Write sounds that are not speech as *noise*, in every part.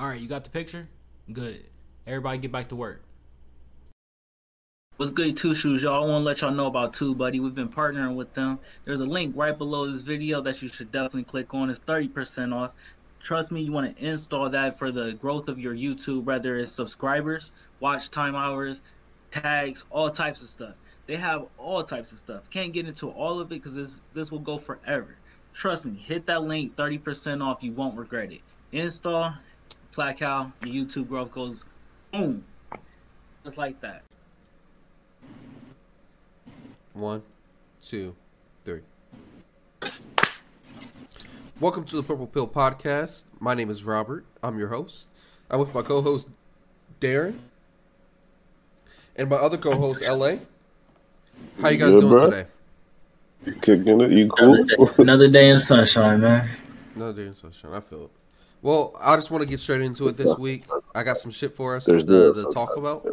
All right, you got the picture? Good. Everybody get back to work. What's good, Two Shoes, y'all? I want to let y'all know about TubeBuddy. We've been partnering with them. There's a link right below this video that you should definitely click on. It's 30% off. Trust me, you want to install that for the growth of your YouTube, whether it's subscribers, watch time hours, tags, all types of stuff. They have all types of stuff. Can't get into all of it because this this will go forever. Trust me, hit that link, 30% off. You won't regret it. Install, Placow, your YouTube growth goes boom. Just like that. One, two, three. Welcome to the Purple Pill Podcast. My name is Robert. I'm your host. I'm with my co-host Darren and my other co-host LA. How you guys Good, doing bro. today? Kicking it, you cool? Another day, another day in sunshine, man. No, in Sunshine. I feel it. Well, I just want to get straight into it this week. I got some shit for us There's to, to talk about.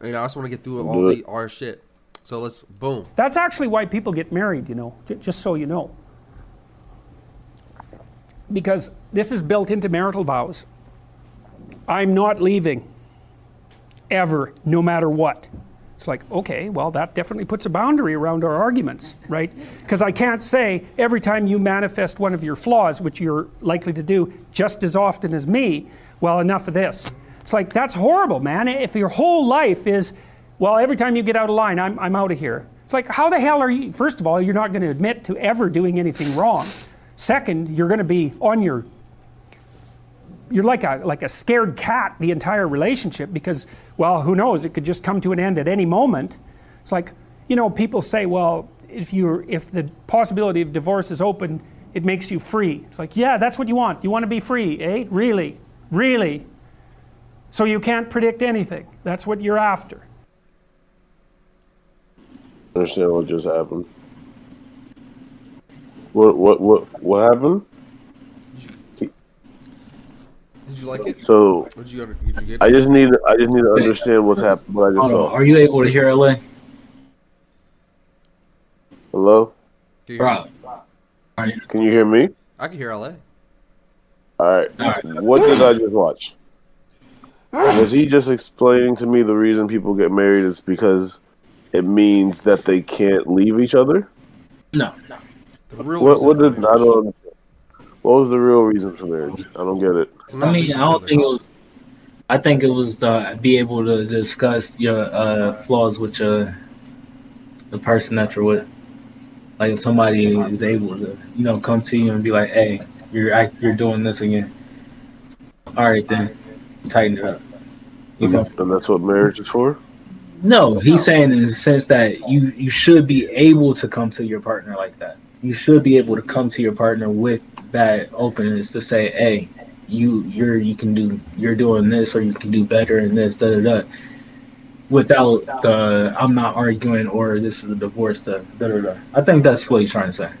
And I just want to get through all the our shit. So let's boom. That's actually why people get married, you know, j- just so you know. Because this is built into marital vows. I'm not leaving. Ever, no matter what. It's like, okay, well, that definitely puts a boundary around our arguments, right? Because I can't say every time you manifest one of your flaws, which you're likely to do just as often as me, well, enough of this. It's like, that's horrible, man. If your whole life is, well, every time you get out of line, I'm, I'm out of here. It's like, how the hell are you? First of all, you're not going to admit to ever doing anything wrong. Second, you're going to be on your you're like a like a scared cat the entire relationship because well who knows? It could just come to an end at any moment. It's like you know people say well if you if the possibility of divorce is open it makes you free. It's like yeah that's what you want. You want to be free eh? Really? Really? So you can't predict anything. That's what you're after. Understand what just happened? What what what what happened? Did you like it? So Did you, did you get I just need I just need to understand what's happening. What I just Hold on. saw. Are you able to hear LA? Hello, Can you hear me? Bro. can you hear me? I can hear LA. All right. All right. What did I just watch? Was he just explaining to me the reason people get married is because it means that they can't leave each other? No, no. The real What what did I don't understand. What was the real reason for marriage? I don't get it. I mean, I don't think it was. I think it was to be able to discuss your uh, flaws with your, the person that you're with. Like if somebody is able to, you know, come to you and be like, "Hey, you're you're doing this again." All right, then, tighten it up. You know? And that's what marriage is for? No, he's saying in the sense that you you should be able to come to your partner like that. You should be able to come to your partner with that openness to say, "Hey, you you're you can do you're doing this or you can do better in this." Da da da. Without the I'm not arguing or this is a divorce. Da da da. da. I think that's what he's trying to say.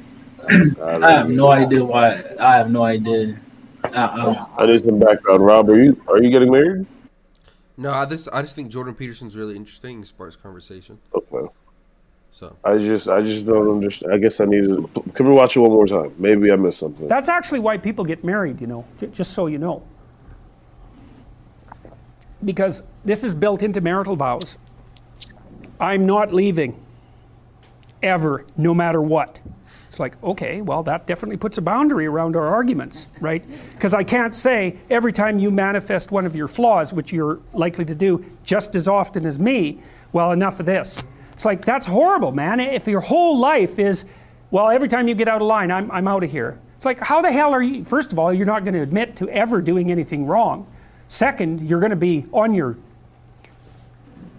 *clears throat* I have no idea why. I have no idea. I, I, I need some background. Rob, are you are you getting married? No, I just I just think Jordan Peterson's really interesting. He sparks conversation. Okay. So I just I just don't understand. I guess I need to. Can we watch it one more time? Maybe I missed something. that's actually why people get married you know j- just so you know because this is built into marital vows i'm not leaving ever, no matter what. It's like, okay, well, that definitely puts a boundary around our arguments, right? Because I can't say every time you manifest one of your flaws, which you're likely to do just as often as me, well, enough of this. It's like, that's horrible, man. If your whole life is, well, every time you get out of line, I'm, I'm out of here. It's like, how the hell are you? First of all, you're not going to admit to ever doing anything wrong. Second, you're going to be on your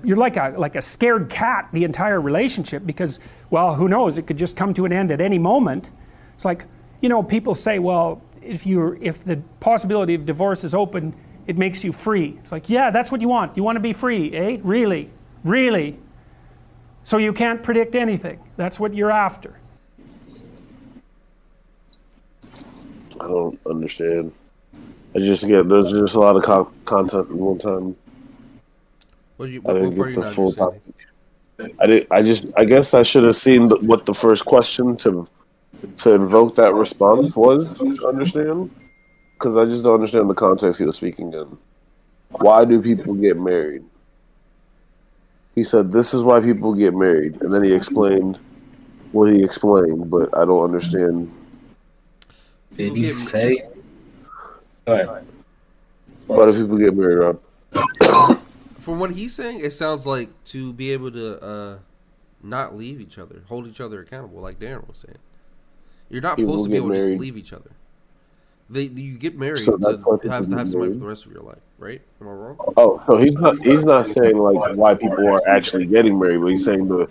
you're like a like a scared cat the entire relationship because well who knows it could just come to an end at any moment it's like you know people say well if you if the possibility of divorce is open it makes you free it's like yeah that's what you want you want to be free eh really really so you can't predict anything that's what you're after I don't understand. I just get there's just a lot of co- content at one time. What, do you, I didn't what get the not full understanding? topic. I did. I just. I guess I should have seen the, what the first question to to invoke that response was. Understand. because I just don't understand the context he was speaking in. Why do people get married? He said this is why people get married, and then he explained what he explained, but I don't understand. Did People he get- say? Go ahead. Why do people get married, Rob? *coughs* From what he's saying, it sounds like to be able to uh, not leave each other, hold each other accountable, like Darren was saying. You're not People supposed to be get able to just leave each other. They you get married So that's why to have to have get somebody for the rest of your life, right? Am I wrong? Oh, so he's not he's not saying like why people are actually getting married, but he's saying the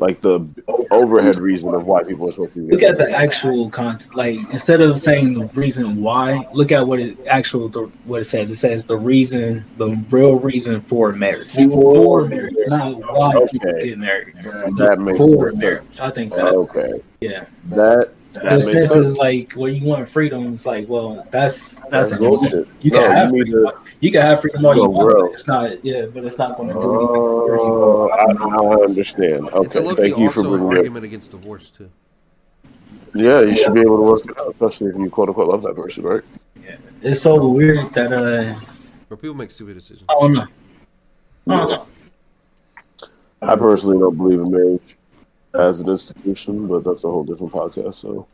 like the overhead reason of why people are supposed to Look at the actual content. Like instead of saying the reason why, look at what it actual the, what it says. It says the reason, the real reason for marriage. For marriage, not why people get married. That makes for sense. marriage. I think that. Okay, Yeah. that that this sense. is like when you want freedom, it's like, well, that's that's That's interesting. bullshit. You can No, have you freedom. to- You can have freedom all you want. bro. but It's not, yeah, but it's not going to do Oh, anything. I, I understand. It's a Okay, low thank you for also an bringing it. argument against divorce too. Yeah, you should be able to work it out, especially if you quote unquote love that person, right? Yeah, It's so weird that uh, Or people make stupid decisions. I don't know. I don't know. I personally don't believe in marriage as an institution, but that's a whole different podcast. So,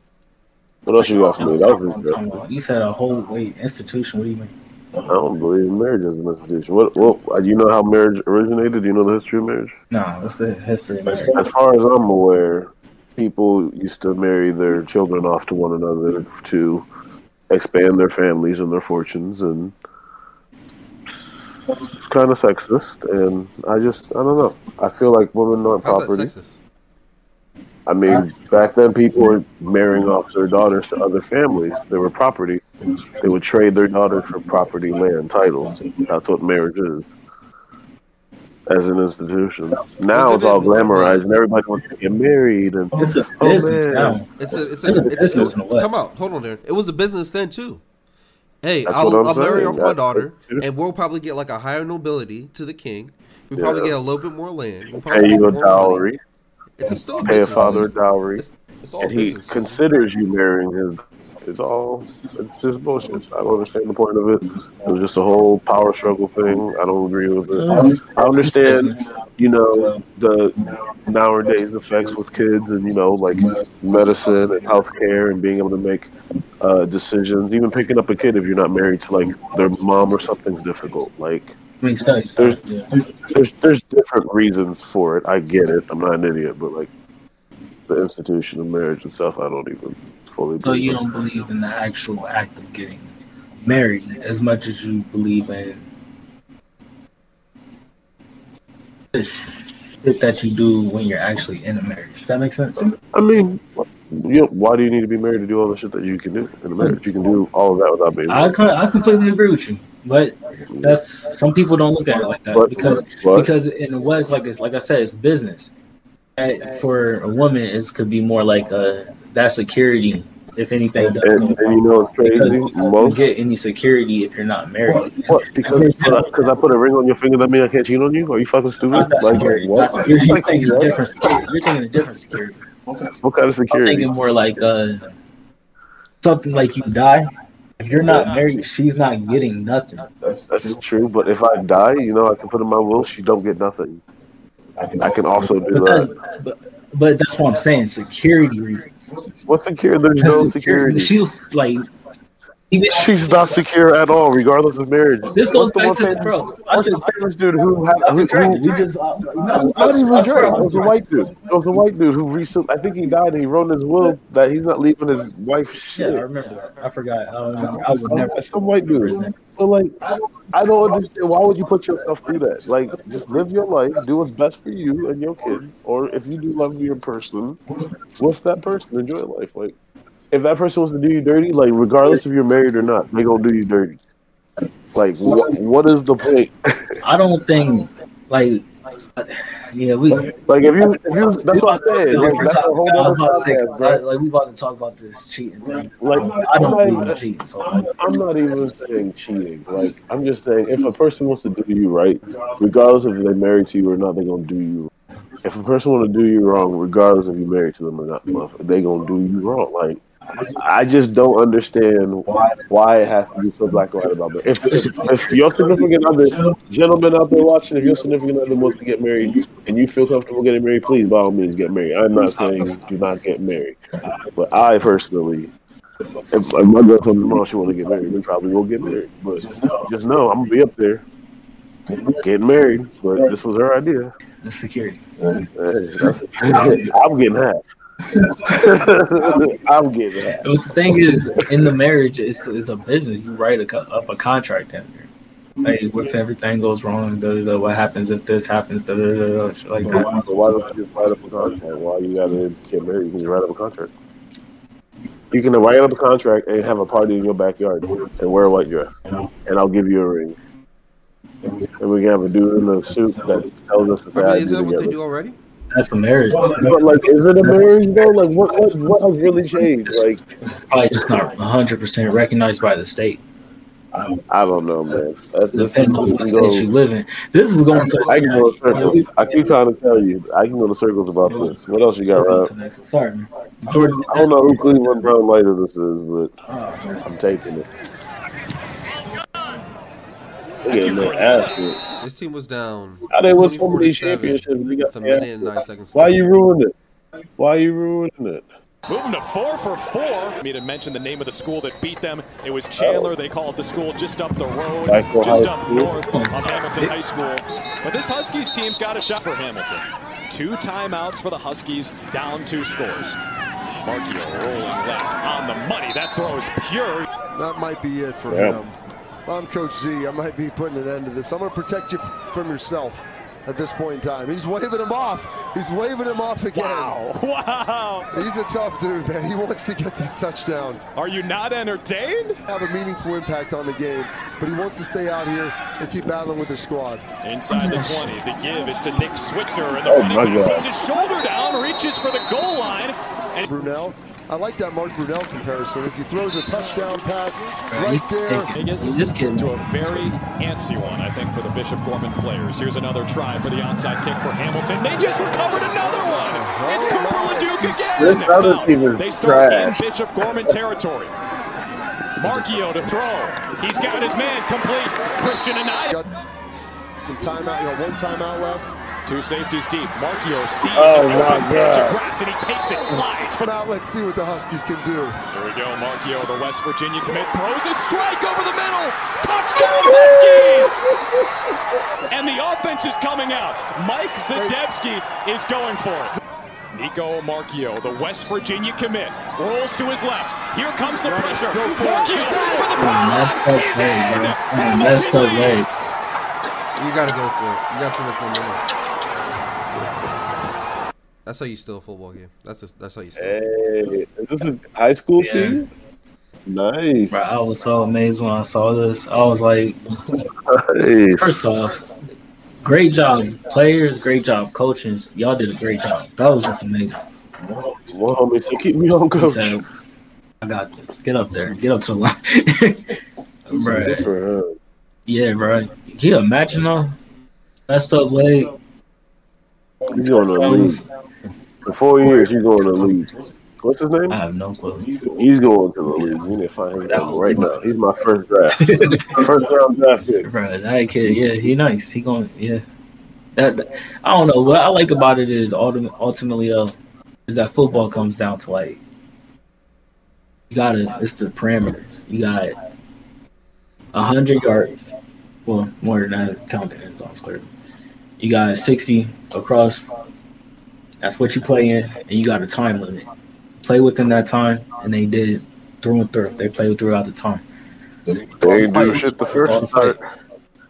what else you got for me? That was just. You said a whole wait institution. What do you mean? I don't believe in marriage as an institution. What? What? Do you know how marriage originated? Do you know the history of marriage? No, what's the history of marriage? As far as I'm aware, people used to marry their children off to one another to expand their families and their fortunes, and it's kind of sexist. And I just, I don't know. I feel like women aren't How's that property. sexist? I mean, back then people were marrying off their daughters to other families. They were property. They would trade their daughters for property, land, title. That's what marriage is. As an institution. Now it's all glamorized and everybody wants to get married and It's a Oh, business man. now. It's a it's It's a, a it's business a, in the come out. Hold on there. It was a business then too. Hey, That's I'll, I'm I'll marry off my daughter, and we'll probably get like a higher nobility to the king. We probably Yeah. get a little bit more land. We'll pay probably you get a more money. dowry, It's still a pay a father a dowry, It's, it's all and he business. considers you marrying his. It's all. It's just bullshit. I don't understand the point of it. It was just a whole power struggle thing. I don't agree with it. I understand, you know, the nowadays effects with kids and you know, like medicine and healthcare and being able to make uh, decisions. Even picking up a kid if you're not married to like their mom or something's difficult. Like I mean, studies. There's- Yeah. there's there's different reasons for it. I get it. I'm not an idiot, but like the institution of marriage and stuff, I don't even fully. So you don't believe in the actual act of getting married as much as you believe in the shit that you do when you're actually in a marriage. Does that make sense? I mean, you know, why do you need to be married to do all the shit that you can do in a marriage? You can do all of that without being I married. co- I completely agree with you, but that's some people don't look at it like that But- because but- because in the West, like it's like I said, it's business. And for a woman, it could be more like a that security. If anything, does and, and you know crazy? you don't get any security if you're not married. what *laughs* because because I put a ring on your finger that means I can't cheat on you? Are you fucking stupid? Not that Like security. what? Not- *laughs* You're, you're Like, thinking what? different. security. You're thinking of different security. What kind of I'm security? thinking more like uh, something like you die. If you're not married, she's not getting nothing. That's, that's true. But if I die, you know, I can put in my will. She don't get nothing. I can I can also do But, that. that's, but, but that's what I'm saying. Security reasons. What's secure? There's no security. She was like, even She's not secure at all, regardless of marriage. this goes back to famous- bro. I What's the just famous dude who had who, who, we just uh, no, not even Drake. It was a white dude. It was a white dude who recently, I think he died. and He wrote in his will that he's not leaving his wife Yeah, I remember. that. I forgot. I don't remember. I would Some, never. some white dude. But like, I don't understand. Why would you put yourself through that? Like, just live your life, do what's best for you and your kids, or if you do love your person, with that person, enjoy life. Like, if that person wants to do you dirty, like, regardless if you're married or not, they gonna do you dirty. Like, what what is the point? *laughs* I don't think like. Yeah, we. Like, if you if you that's what I'm saying. Like, that's a whole I other about to say, podcast, right? like we about to talk about this cheating thing. Like, um, I don't I'm not even- cheating, so like, I'm not even saying cheating. Like I'm just saying, if a person wants to do you right, regardless if they're married to you or not, they're gonna do you. If a person want to do you wrong, regardless if you're married to them or not, motherfucker, they gonna do you wrong. Like I just don't understand why why it has to be so black and white about it. If, if, if your significant other, gentlemen out there watching, if your significant other wants to get married and you feel comfortable getting married, please by all means get married. I'm not saying do not get married, but I personally, if, if my girl comes tomorrow, she want to get married, we probably will get married. But just know I'm gonna be up there getting married. But this was her idea. The security. Hey, I'm getting half. *laughs* I'm getting half. But the thing is, in the marriage, it's, it's a business. You write a, up a contract in there. Like, mm-hmm. if everything goes wrong, da, da, da, what happens if this happens, da, da, da, da, shit like that. So why don't you write up a contract? Why you gotta get married? You can just write up a contract. You can write up a contract and have a party in your backyard and wear a white dress, and I'll give you a ring. And we can have a dude in a suit that tells us to say I I mean, isn't that do what they do already? That's a marriage. But like, is it a marriage though? Like, what what what has really changed? Like, Probably just not 100% recognized by the state, I don't know, man. That's depending on what state you live in. This is going to I can go in circles. I keep trying to tell you. I can go in circles about this. What else you got, Rob? to the next one. Sorry, man. Jordan. I don't know who Cleveland Brown Lighter this is, but I'm taking it. They getting ass. This team was down. How they win so 24 many championships? They got With a their minute and nine seconds. Why left. you ruining it? Why you ruining it? Moving to four for four. I mean, to mention the name of the school that beat them. It was oh. Chandler. They call it the school just up the road, Michael just High up School. north of Hamilton High School. But this Huskies team's got a shot for Hamilton. Two timeouts for the Huskies, down two scores. Marchiol rolling left on the money. That throw is pure. That might be it for Yeah. him. If I'm Coach Z, I might be putting an end to this. I'm going to protect you from yourself at this point in time. He's waving him off. He's waving him off again. Wow. *laughs* Wow. He's a tough dude, man. He wants to get this touchdown, Are you not entertained? have a meaningful impact on the game, but he wants to stay out here and keep battling with his squad. Inside the 20. The give is to Nick Switzer. And the Oh, running my back puts his shoulder down, reaches for the goal line. And Brunell, I like that Mark Brunell comparison as he throws a touchdown pass right there. Vegas Just kidding. to a very antsy one, I think, for the Bishop Gorman players. Here's another try for the onside kick for Hamilton. They just recovered another one. It's Cooper LeDuc again. This other team is they start trash. in Bishop Gorman territory. Marchiol to throw. He's got his man complete. Christian Anaya. Got some timeout, you know, one timeout left. Two safeties deep. Marchiol sees Oh, an my open patch of grass and he takes it, slides for Now let's see what the Huskies can do. Here we go. Marchiol, the West Virginia commit, throws a strike over the middle. Touchdown, *laughs* Huskies! And the offense is coming out. Mike Zdebski is going for it. Nico Marchiol, the West Virginia commit, rolls to his left. Here comes the pressure. Marchiol for the Messed power. up He's leg, in. bro. Messed up Hamilton leg. You gotta go for it. You got too much momentum. That's how you steal a football game. That's just, that's how you steal. Hey, is this a high school Yeah. team? Nice. Bro, I was so amazed when I saw this. I was like, Nice. first off, great job, players. Great job, coaches. Y'all did a great job. That was just amazing. Well, homie, so keep me on He coach. said, I got this. Get up there. Get up to the line. *laughs* Good bro. for. Yeah, bro. Can you imagine though? Messed up leg. He's going to the league. In four years, he's going to the league. What's his name? I have no clue. He's going to the league. We need to find him right now. He's my first draft. *laughs* first round draft pick. Bro, that kid, yeah, he nice. He going, yeah. That, that- I don't know. What I like about it is ultimately, ultimately though, is that football comes down to like, you gotta. It's the parameters. You got a hundred yards. Well, more than that, counting end zones clear. You got sixty across. That's what you play in, and you got a time limit. Play within that time, and they did through and through. They played throughout the time. They ain't do shit the first start.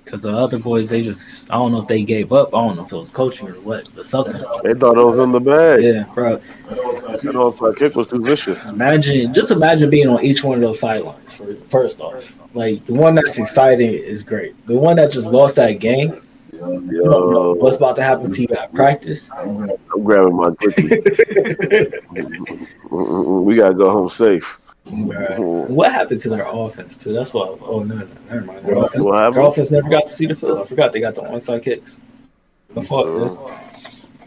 Because the other boys, they just, I don't know if they gave up. I don't know if it was coaching or what, but something. They thought it was in the bag. Yeah, bro. That onside kick was too vicious. Imagine, just imagine being on each one of those sidelines. For first off, like the one that's exciting is great. The one that just lost that game, you don't know Yo, what's about to happen to you at practice. I'm grabbing my cookie. *laughs* we gotta go home safe. Bruh. What happened to their offense too? That's what. Oh no, no never mind. Their offense, What their offense never got to see the field. I forgot they got the onside kicks. The fuck, man.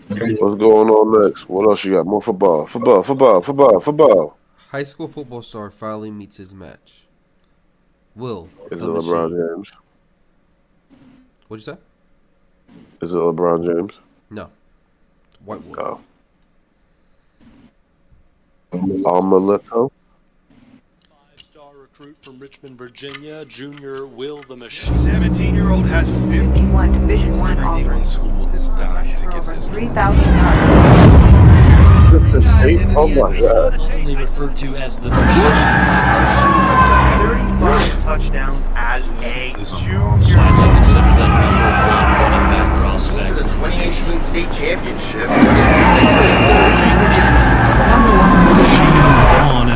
What's going on next? What else you got? More football. Football, football, football, football. High school football star finally meets his match. Will. Is it LeBron James? What'd you say? Is it LeBron James? No. White Will. Oh. Alma Star recruit from Richmond, Virginia, Junior Will the Machine. 17 year old has 51 Division One Everything on offers school is dying to get this. 3,000 dollars. This eight? Oh my god. Only referred to as the 35 touchdowns as a junior. widely considered the number one running back prospect. 2018 state championship. On.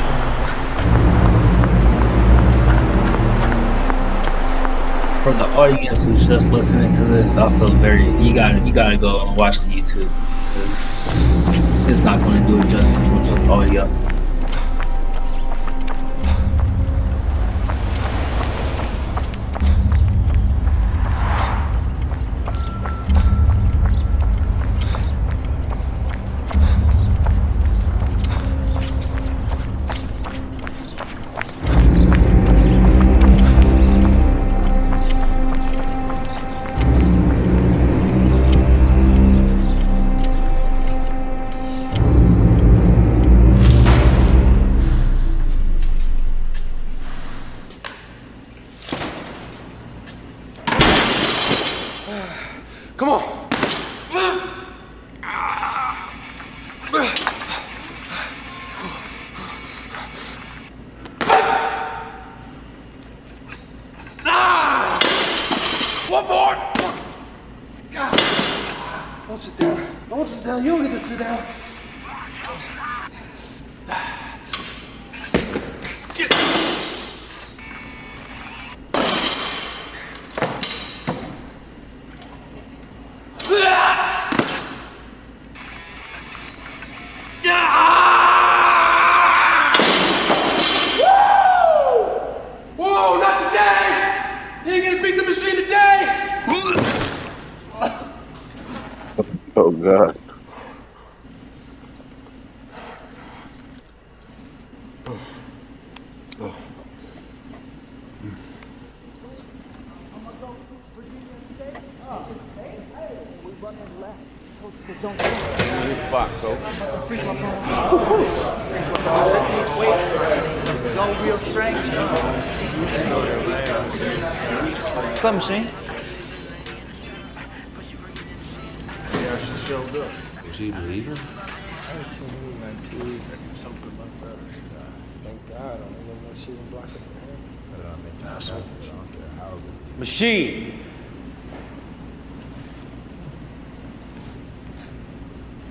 For the audience who's just listening to this, I feel very you gotta you gotta go and watch the YouTube it's not to do it justice with just audio. God. Machine.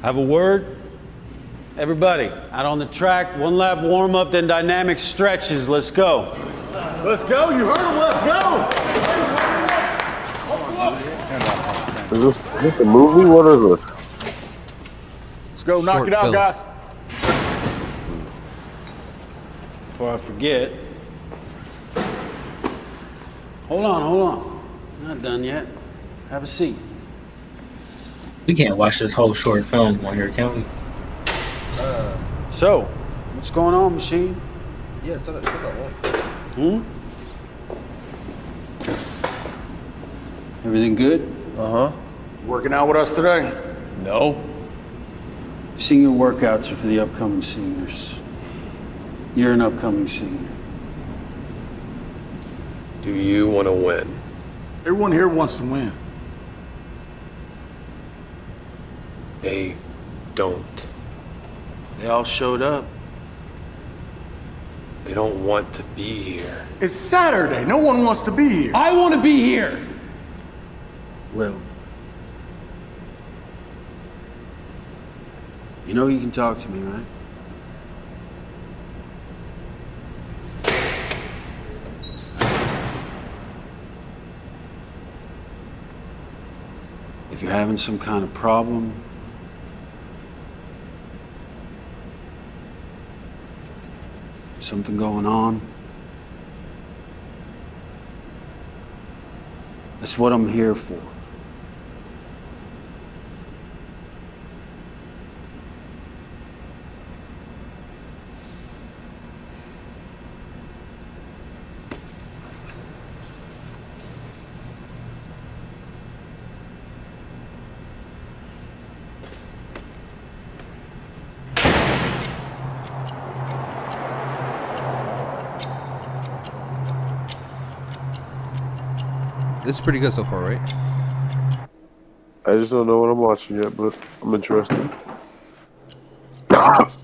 Have a word? Everybody, out on the track, one lap warm up, then dynamic stretches. Let's go. Let's go, you heard him, let's go! Is this, is this a movie? What is this? Let's go, knock Short it out, film. guys. Before I forget. Hold on, hold on. Not done yet. Have a seat. We can't watch this whole short film on here, can we? Uh, So, what's going on, machine? Yeah, set that, set that one. Hmm? Everything good? Uh huh. Working out with us today? No. Senior workouts are for the upcoming seniors. You're an upcoming senior. Do you want to win? Everyone here wants to win. They don't. They all showed up. They don't want to be here. It's Saturday. No one wants to be here. I want to be here. Well, you know you can talk to me, right? If you're having some kind of problem, something going on, that's what I'm here for. This is pretty good so far, right? I just don't know what I'm watching yet, but I'm interested. *coughs* *coughs*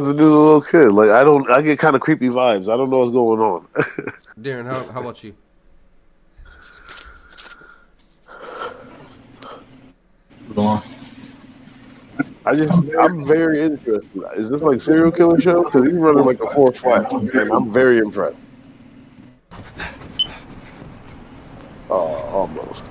was he about to do the little kid? Like I don't, I get kind of creepy vibes. I don't know what's going on. *laughs* Darren, how, how about you? Go on. I just, I'm very interested. Is this like serial killer show? Because he's running like a fourth flat, and I'm very impressed. Oh, almost.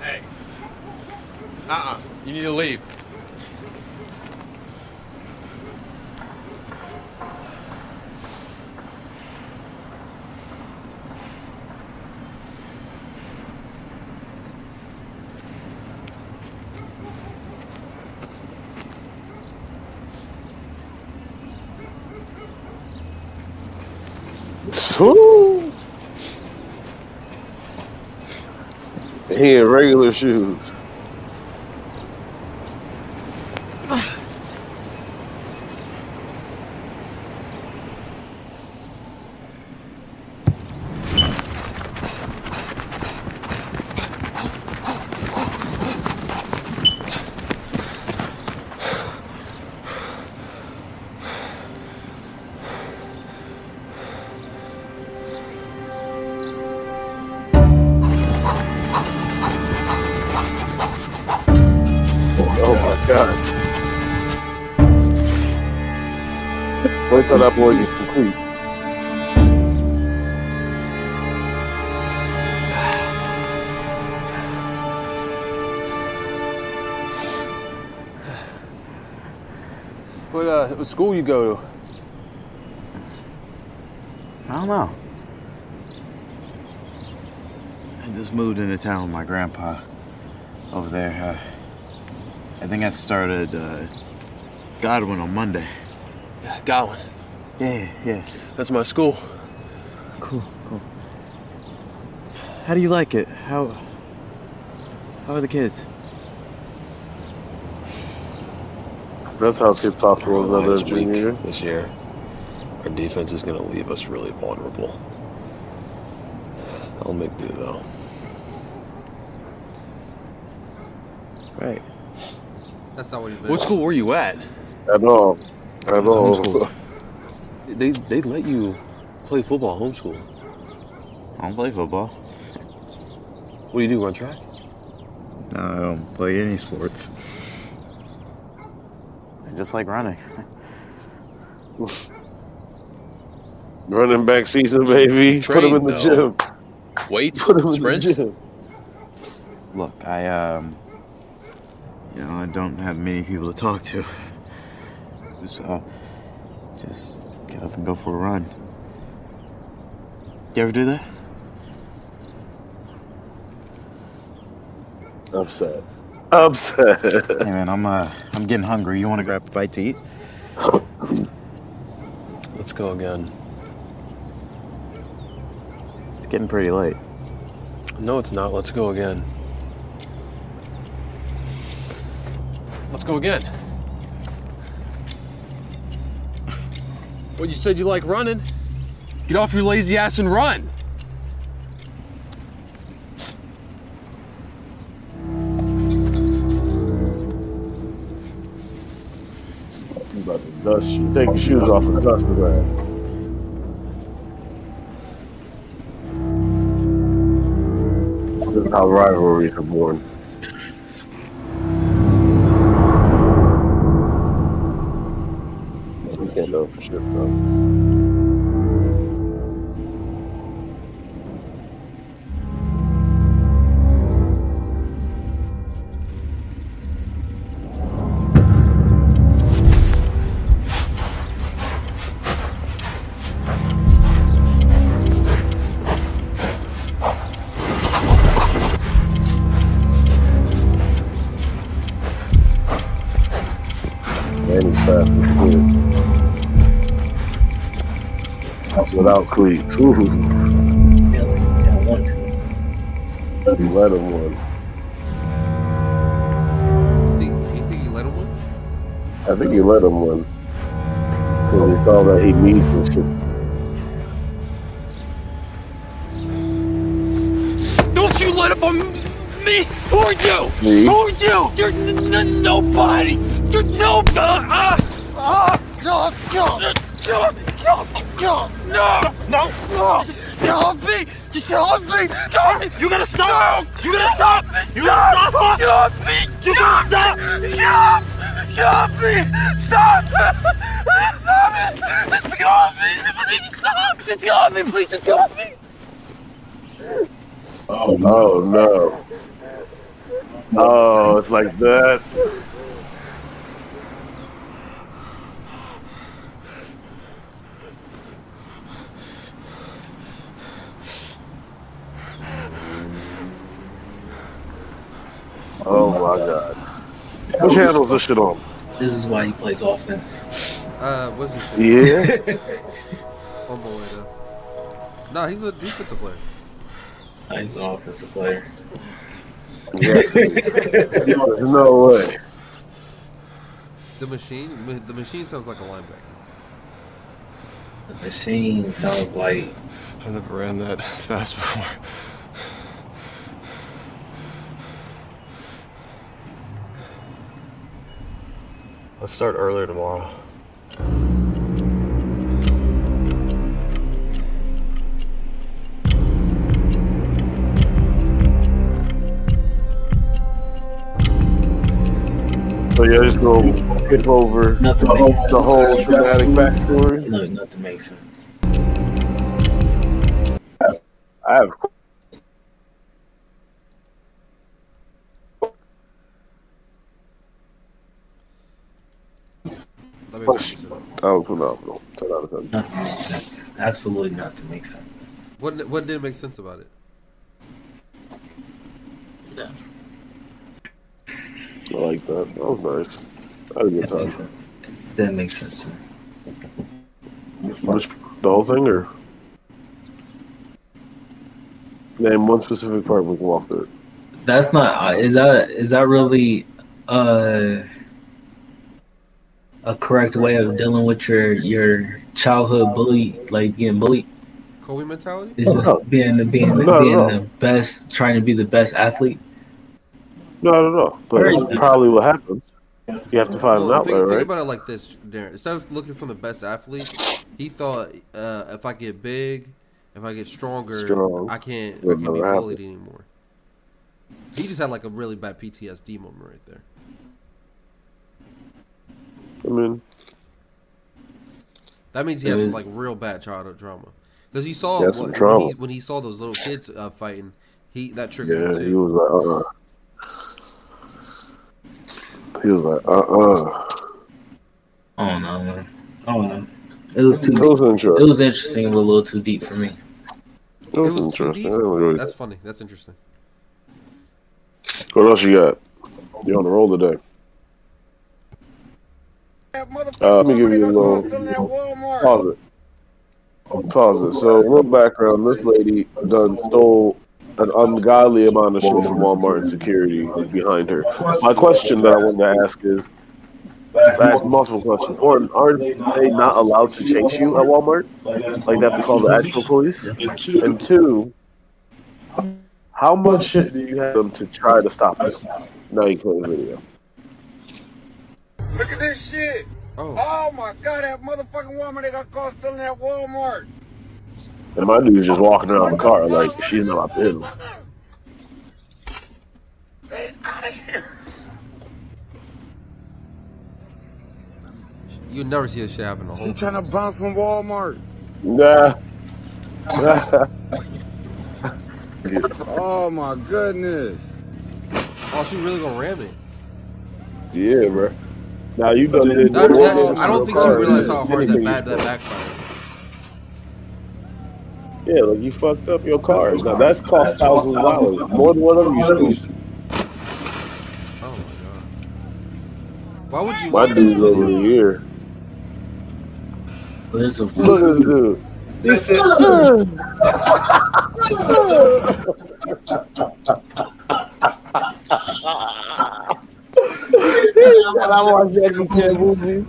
Hey. Uh-uh. You need to leave. Woo! He in regular shoes. School you go to? I don't know. I just moved into town with my grandpa over there. Uh, I think I started uh, Godwin on Monday. Godwin. Yeah, yeah. That's my school. Cool, cool. How do you like it? How how are the kids? That's how kids talk to Our one another line's junior year. this year. Our defense is going to leave us really vulnerable. I'll make do though. Right. That's not what he's been. What school were you at? At all. At I all. *laughs* They they let you play football homeschool. I don't play football. What do you do? Run track? No, I don't play any sports. I just like running. *laughs* Running back season, baby. Put him in the though. gym. Weights, Put him in the gym. Look, I um, you know, I don't have many people to talk to. So, just get up and go for a run. You ever do that? Upset. Upset. Hey man, I'm uh, I'm getting hungry. You want to grab a bite to eat? Let's go again. It's getting pretty late. No, it's not. Let's go again. Let's go again. Well, you said you like running. Get off your lazy ass and run. About you. Take your shoes off and dust the ground. This is how rivalries are born. We can't know for sure, though. Shit. Without cleats. Ooh. I want to. You let him one. You think, you think you let him win? I think you let him one. Because he saw that he needs and shit. Don't you let up on me! Who are you? Me? Who are you? You're n- n- nobody! You're nobody! Ah! Ah! God! God! God! God! God! No! No! No! Get off me! Get off me! Get off me! You gotta stop! You gotta stop! You gotta stop! Get off me! You gotta stop! Get off! Get off me! Stop! Stop it! Just get off me! Please stop! Just get off me! Please just get off me! Oh no! no. Oh, it's like that. Oh my god. Which handles this shit on? This is why he plays offense. Uh, what's his shit? Yeah. *laughs* oh boy, though. Nah, he's a defensive player. He's an offensive player. There's no way. The machine, the machine sounds like a linebacker. The machine sounds like I never ran that *laughs* fast before. Let's start earlier tomorrow. So you're just gonna skip over the whole, the whole traumatic backstory? no, nothing makes sense. I have Let me Fix it up. Oh, phenomenal. 10 out of 10. Nothing makes sense. Absolutely nothing makes sense. What what didn't make sense about it? No. I like that. That was nice. I had a good That makes time. sense. That makes sense. Which, the whole thing, or name one specific part we can walk through. That's not. Uh, is that is that really uh, a correct way of dealing with your your childhood bully, like getting bullied? Kobe mentality? Is just being the being the, No, being no. the best, trying to be the best athlete. No, no, no. But Very that's probably what happens. You have to find Well, an think, outlet, think right? about it like this, Darren. Instead of looking for the best athlete, he thought uh, if I get big, if I get stronger, Strong. I can't, I can't be never happen. bullied anymore. He just had like a really bad PTSD moment right there. I mean, That means he has some like real bad childhood trauma. Because he saw He what, when, he, when he saw those little kids uh, fighting, he that triggered him yeah, too. he was like, uh, uh He was like, uh, uh I don't know, man. I don't know. It was too. It was interesting. It was interesting, but a little too deep for me. It That's was too interesting. deep. Really- That's funny. That's interesting. What else you got? You on the roll today? Uh, let me give you a little pause it. Pause it. So, a little background: this lady done stole an ungodly amount of shit from Walmart and security behind her. My question that I wanted to ask is, multiple questions. One, aren't they not allowed to chase you at Walmart? Like they have to call the actual police. And two, how much shit do you have them to try to stop it? Now you play the video. Look at this shit. Oh. oh. my god, that motherfucking woman they got caught stealing at Walmart. And my dude's just walking around the car like she's not up to him. You would never see this shit happen the whole She trying to bounce from Walmart. Nah. *laughs* Oh my goodness. Oh, she really gonna ram it. yeah, bro. Now you done did. That- that- I don't think she realized how hard that Anything bad that backfired. Yeah, like you fucked up your car. Now that's cost thousands of dollars. More than whatever you stole. Oh my god. Why would you? My dude's over here. Look at this dude. He *laughs* said, *laughs* *laughs* I watched Jackie movie.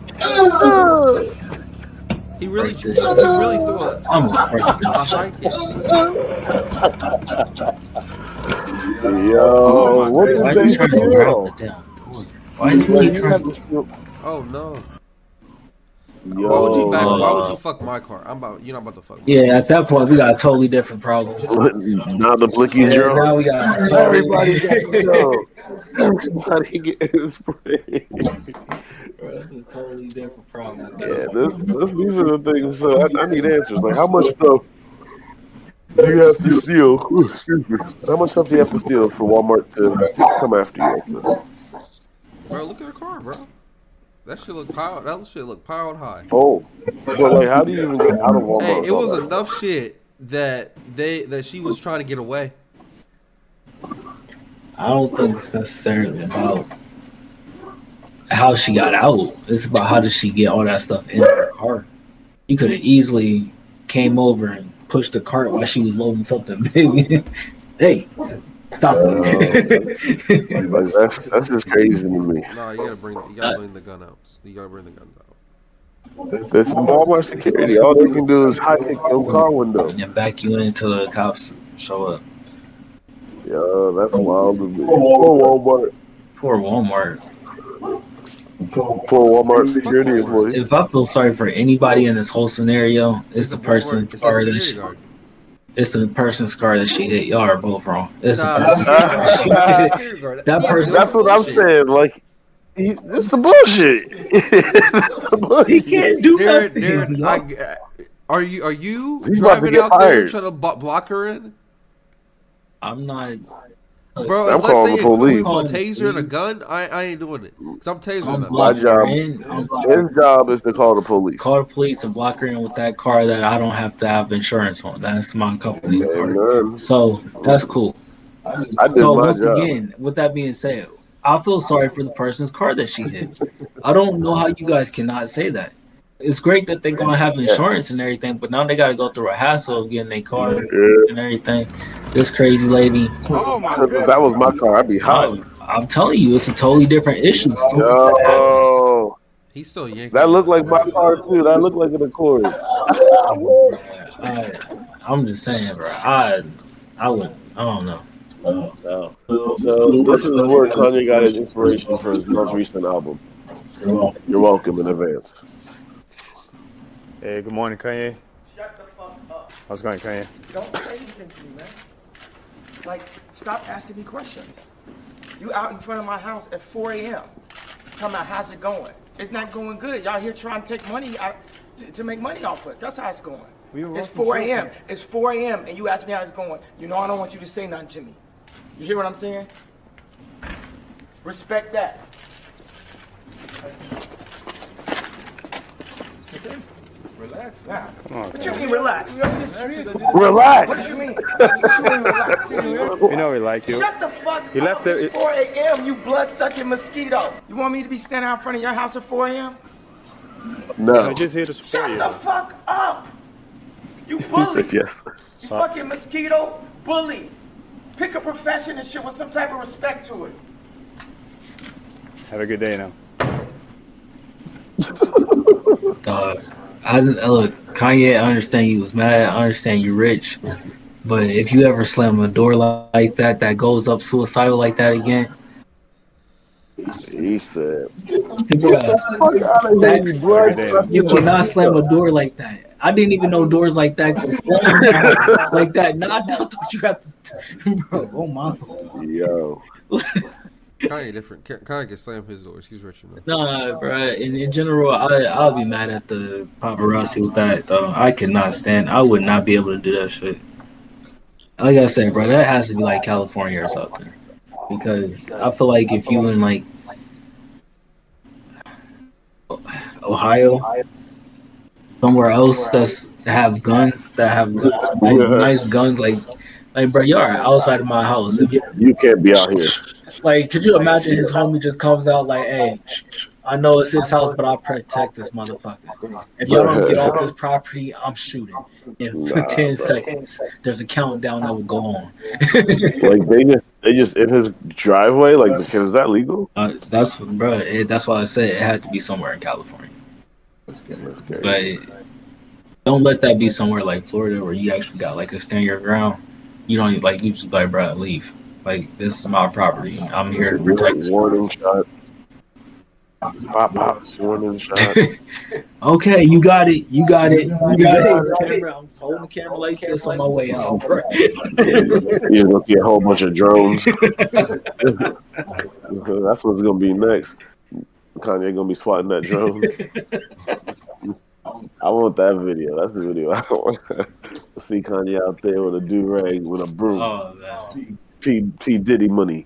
He really, he really threw a, I'm a high kick. Yo, oh what is Why that? you trying to grab the damn? Why you you trying have to? Oh no. Yo, Why would you back? Why would you fuck my car? I'm about. You're not about to fuck. Yeah, at that point we got a totally different problem. *laughs* Now the blicky Yeah, drill. now we got a *laughs* totally- Everybody got yo. *laughs* Everybody getting sprayed. That's a totally different problem. Yeah, this, this, these are the things. So I, I need answers. Like, how much stuff do you have to steal? Excuse me. How much stuff do you have to steal for Walmart to come after you? Bro, look at her car, bro. That shit look piled. That shit look piled high. Oh, but like, how do you even get out of Walmart? Hey, it was that enough shit that they that she was trying to get away. I don't think it's necessarily about how she got out. It's about how did she get all that stuff in her car. You could have easily came over and pushed the cart while she was loading something big. *laughs* hey, stop it. *laughs* Uh, like that's that's just crazy to me. No, you gotta bring you gotta bring the gun out. You gotta bring the guns out. That's Walmart security. All they can do is high kick your car window. and back you in until the cops show up. Yeah, that's wild to me. Poor Walmart. Poor Walmart. Poor Walmart security employee. If I feel sorry for anybody in this whole scenario, it's the person It's car a that security guard. It's the person's car that she hit. Y'all are both wrong. It's Nah, the that's person's a car. security guard. that person. That's what I'm saying. Like, he, it's the bullshit. *laughs* it's the bullshit. He can't do Darren, nothing. Darren, I, are you are you He's driving get out there trying to block her in? I'm not. Bro, I'm unless calling they the police. include a taser and a gun, I, I ain't doing it. Cause I'm tasering them. My job, in. I'm blocking his job is to call the police. Call the police and block her in with that car that I don't have to have insurance on. That's my company's car. So that's cool. I did So my once job. again, with that being said, I feel sorry for the person's car that she hit. I don't know how you guys cannot say that. It's great that they're gonna have insurance and everything, but now they gotta go through a hassle of getting their car and everything. This crazy lady. Oh my If that was my car, I'd be hot. I'm telling you, it's a totally different issue. So Yo, He's so yanking. that looked like my car too. That looked like an Accord. *laughs* I, I'm just saying, bro. I, I would, I don't know. No. So this is where Kanye got his inspiration for his most recent album. You're welcome in advance. Hey, good morning, Kanye. Shut the fuck up. How's it going, Kanye? Don't say anything to me, man. Like, stop asking me questions. You out in front of my house at 4 a.m. Come out, how's it going? It's not going good. Y'all here trying to take money out to, to make money off us. That's how it's going. We were it's 4 a.m. It's 4 a.m. and you ask me how it's going. You know I don't want you to say nothing to me. You hear what I'm saying? Respect that. Relax now. Come on. What you mean relax? Relax. What you mean? What you mean relax? You know we like you. Shut the fuck You up. left the- It's 4 a.m. You blood sucking mosquito. You want me to be standing out in front of your house at 4 a.m.? No. I'm just here to support Shut you. the fuck up. You bully. said yes. You fucking mosquito bully. Pick a profession and shit with some type of respect to it. Have a good day now. *laughs* Dog, I, I look, Kanye. I understand you was mad. I understand you rich, but if you ever slam a door like that that goes up suicidal like that again, He said, that, you cannot slam a door like that. I didn't even know doors like that could slam like that. Not I thought you have to, *laughs* bro. Oh my. Yo. *laughs* Kanye different. Ka- Kanye can slam his doors. He's rich enough. No, bro. In, in general, I I'll be mad at the paparazzi with that though. I cannot stand. I would not be able to do that shit. Like I said, bro, that has to be like California or something. Because I feel like if you in like Ohio, somewhere else that's have guns that have gu- like, nice guns, like like bro, you're outside of my house. You You can't be out here. Like, could you imagine his homie just comes out like, "Hey, I know it's his house, but I'll protect this motherfucker. If y'all don't get off this property, I'm shooting." In Nah, 10 bro. seconds, there's a countdown that will go on. Like they just they just in his driveway. Like, is that legal? Uh, that's bro. It, that's why I said it had to be somewhere in California. But don't let that be somewhere like Florida where you actually got like a stand your ground. You don't like you just like, bro, leave. Like this is my property. I'm here to protect. Warning shot. Pop pop. Warning shot. *laughs* Okay, you got it. You got it. You got it. Camera, I'm just holding the camera like this on my way out. You're gonna see a whole bunch of drones. *laughs* *laughs* That's what's gonna be next. Kanye gonna be swatting that drone. I want that video. That's the video I want. to see Kanye out there with a do rag with a broom. Oh man. P P Diddy money